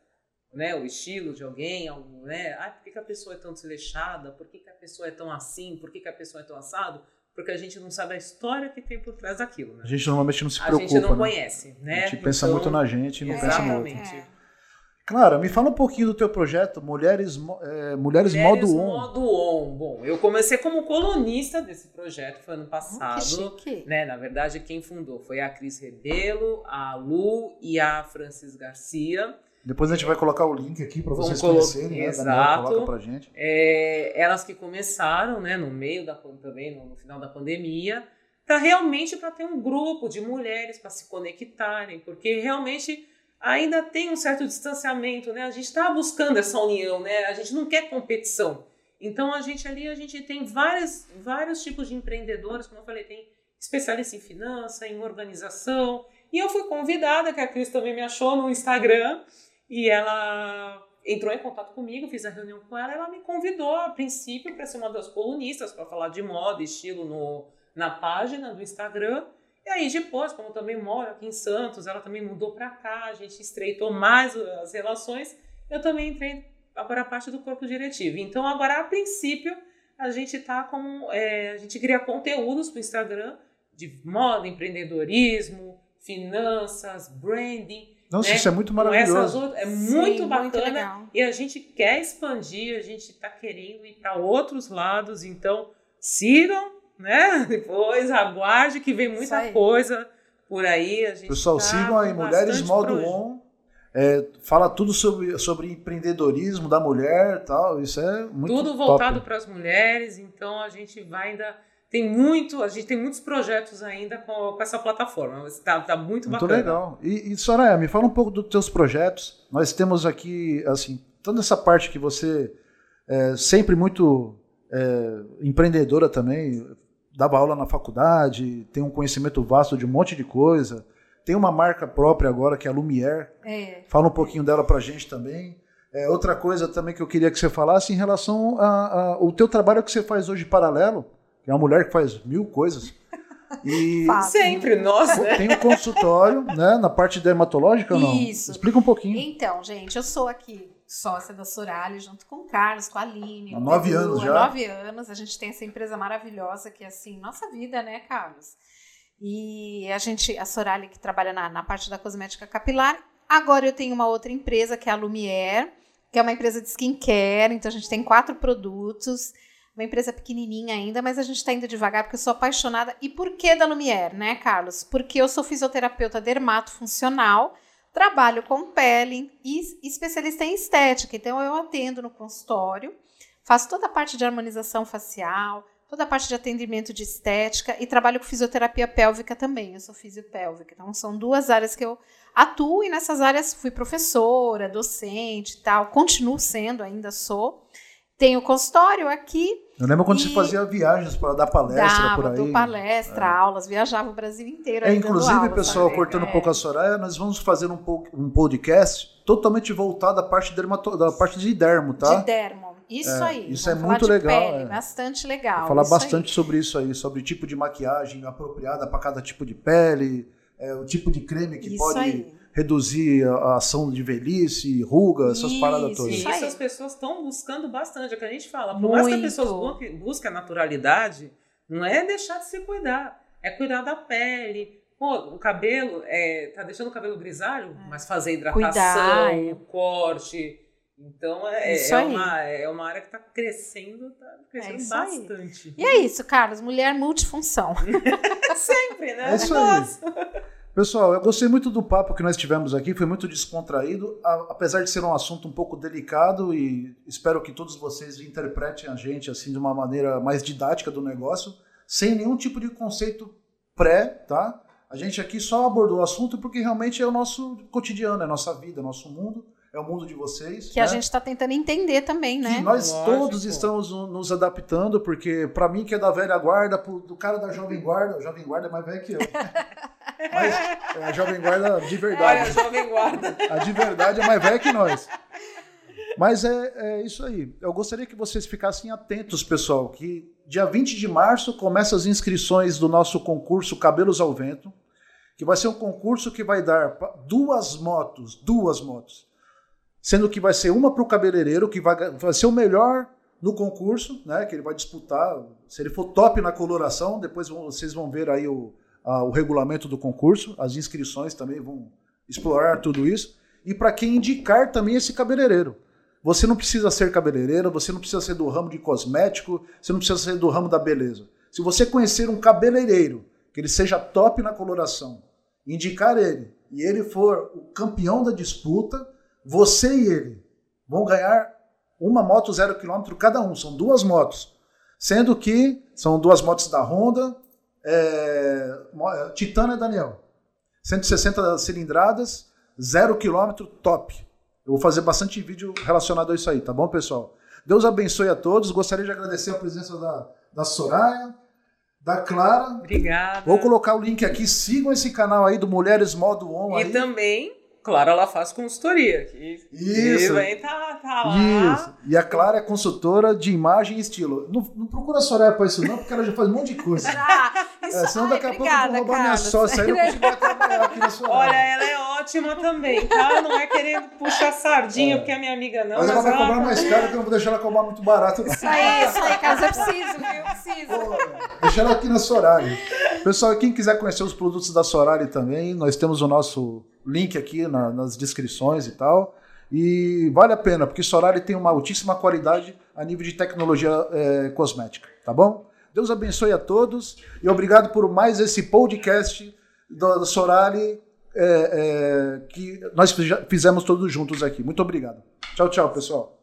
né, o estilo de alguém, né, ah, por que, que a pessoa é tão desleixada, por que, que a pessoa é tão assim, por que, que a pessoa é tão assado, porque a gente não sabe a história que tem por trás daquilo. Né? A gente normalmente não se preocupa. A gente não né? conhece, né? A gente pensa então, muito na gente e não pensa no outro. É. Clara, me fala um pouquinho do teu projeto Mulheres, é, Mulheres, Mulheres Modo On. Modo On. Bom, eu comecei como colunista desse projeto, foi ano passado. que né? Na verdade, quem fundou foi a Cris Rebelo, a Lu e a Francis Garcia. Depois a gente vai colocar o link aqui para vocês conhecerem, né? Exato. Coloca pra gente. É, elas que começaram, né, no meio da também no, no final da pandemia, para realmente para ter um grupo de mulheres para se conectarem, porque realmente ainda tem um certo distanciamento, né? A gente está buscando essa união, né? A gente não quer competição. Então a gente ali a gente tem várias, vários tipos de empreendedores, como eu falei, tem especialista em finança, em organização. E eu fui convidada, que a Cris também me achou no Instagram, e ela entrou em contato comigo, fiz a reunião com ela, ela me convidou a princípio para ser uma das colunistas para falar de moda, estilo no, na página do Instagram. E aí depois, como eu também moro aqui em Santos, ela também mudou para cá, a gente estreitou mais as relações, eu também entrei agora a parte do corpo diretivo. Então agora a princípio a gente tá com é, a gente cria conteúdos para o Instagram de moda, empreendedorismo, finanças, branding. Nossa, né? isso é muito maravilhoso. Outras, é Sim, muito bacana muito e a gente quer expandir, a gente está querendo ir para outros lados. Então sigam né? *laughs* Depois aguarde que vem muita coisa por aí. A gente Pessoal, tá sigam aí Mulheres Modo On. É, fala tudo sobre, sobre empreendedorismo da mulher tal. Isso é muito Tudo voltado para as mulheres, então a gente vai ainda. Tem muito, a gente tem muitos projetos ainda com, com essa plataforma. Está tá muito, muito bacana. Muito legal. E, e Soraya, me fala um pouco dos teus projetos. Nós temos aqui, assim, toda essa parte que você é sempre muito é, empreendedora também, dava aula na faculdade, tem um conhecimento vasto de um monte de coisa. Tem uma marca própria agora, que é a Lumière. É. Fala um pouquinho dela pra gente também. É, outra coisa também que eu queria que você falasse em relação ao teu trabalho que você faz hoje paralelo, que é uma mulher que faz mil coisas. E *laughs* sempre nós, né? Tem um consultório, né, na parte dermatológica ou não? Isso. Explica um pouquinho. Então, gente, eu sou aqui sócia da Sorali, junto com o Carlos, com a Aline. Há nove anos já. Há nove anos. A gente tem essa empresa maravilhosa que é assim, nossa vida, né, Carlos? E a gente, a Sorali, que trabalha na, na parte da cosmética capilar. Agora eu tenho uma outra empresa, que é a Lumière, que é uma empresa de skincare. Então a gente tem quatro produtos. Uma empresa pequenininha ainda, mas a gente está indo devagar porque eu sou apaixonada. E por que da Lumière, né, Carlos? Porque eu sou fisioterapeuta dermato funcional Trabalho com pele e especialista em estética. Então, eu atendo no consultório, faço toda a parte de harmonização facial, toda a parte de atendimento de estética e trabalho com fisioterapia pélvica também. Eu sou fisiopélvica. Então, são duas áreas que eu atuo e nessas áreas fui professora, docente e tal. Continuo sendo, ainda sou. Tenho consultório aqui eu lembro quando e... você fazia viagens para dar palestra Dava, por aí. Dava, palestra, é. aulas, viajava o Brasil inteiro. É, inclusive, aulas, pessoal, cortando é. um pouco a Soraya, nós vamos fazer um, um podcast totalmente voltado à parte, dermato, da parte de dermo, tá? De dermo. Isso é, aí. Isso é muito legal. Pele, é. Bastante legal. Vou falar bastante aí. sobre isso aí, sobre tipo de maquiagem apropriada para cada tipo de pele, é, o tipo de creme que isso pode aí reduzir a ação de velhice, ruga, essas isso, paradas todas. Isso as pessoas estão buscando bastante, é o que a gente fala. Por Muito. mais que a pessoa busque a naturalidade, não é deixar de se cuidar, é cuidar da pele. Pô, o cabelo, é, tá deixando o cabelo grisalho, é. mas fazer hidratação, Cuidar. corte. Então é, é, uma, é uma área que está crescendo, tá crescendo é bastante. Aí. E é isso, Carlos, mulher multifunção. *laughs* Sempre, né? É isso aí. Pessoal, eu gostei muito do papo que nós tivemos aqui, foi muito descontraído, apesar de ser um assunto um pouco delicado e espero que todos vocês interpretem a gente assim de uma maneira mais didática do negócio, sem nenhum tipo de conceito pré, tá? A gente aqui só abordou o assunto porque realmente é o nosso cotidiano, é a nossa vida, é o nosso mundo é o mundo de vocês. Que né? a gente está tentando entender também, né? Que nós Lógico. todos estamos nos adaptando, porque para mim que é da velha guarda, pro, do cara da jovem guarda, o jovem guarda é mais velho que eu. *laughs* Mas é a jovem guarda de verdade. Olha, a jovem guarda. A de verdade é mais velha que nós. Mas é, é isso aí. Eu gostaria que vocês ficassem atentos, pessoal, que dia 20 de março começa as inscrições do nosso concurso Cabelos ao Vento, que vai ser um concurso que vai dar duas motos, duas motos sendo que vai ser uma para o cabeleireiro, que vai, vai ser o melhor no concurso, né, que ele vai disputar. Se ele for top na coloração, depois vocês vão ver aí o, a, o regulamento do concurso, as inscrições também vão explorar tudo isso. E para quem indicar também esse cabeleireiro. Você não precisa ser cabeleireiro, você não precisa ser do ramo de cosmético, você não precisa ser do ramo da beleza. Se você conhecer um cabeleireiro, que ele seja top na coloração, indicar ele, e ele for o campeão da disputa, você e ele vão ganhar uma moto zero quilômetro cada um. São duas motos. Sendo que são duas motos da Honda, é, Titana e Daniel. 160 cilindradas, zero quilômetro, top. Eu vou fazer bastante vídeo relacionado a isso aí, tá bom, pessoal? Deus abençoe a todos. Gostaria de agradecer a presença da, da Soraya, da Clara. Obrigada. Vou colocar o link aqui. Sigam esse canal aí do Mulheres Modo On. E aí. também Clara ela faz consultoria. Que, Isso. E tá, tá lá. Isso. E a Clara é consultora de imagem e estilo. Não, não procura a Soraya pra isso, não, porque ela já faz um monte de coisa. Ah, isso, é, senão daqui a pouco eu vou roubar minha sócia aí eu consigo trabalhar aqui na Soraya. Olha, ela é ótima também, tá? Não é querendo puxar sardinha, é. porque é minha amiga não. Mas, mas ela vai cobrar mais caro, que eu não vou deixar ela cobrar muito barato. Isso aí, isso aí, caso eu preciso, viu? Preciso. deixa ela aqui na Soraya. Pessoal, quem quiser conhecer os produtos da Soraya também, nós temos o nosso link aqui na, nas descrições e tal. E vale a pena, porque Sorari tem uma altíssima qualidade a nível de tecnologia é, cosmética, tá bom? Deus abençoe a todos e obrigado por mais esse podcast da Sorari é, é, que nós fizemos todos juntos aqui. Muito obrigado. Tchau, tchau, pessoal.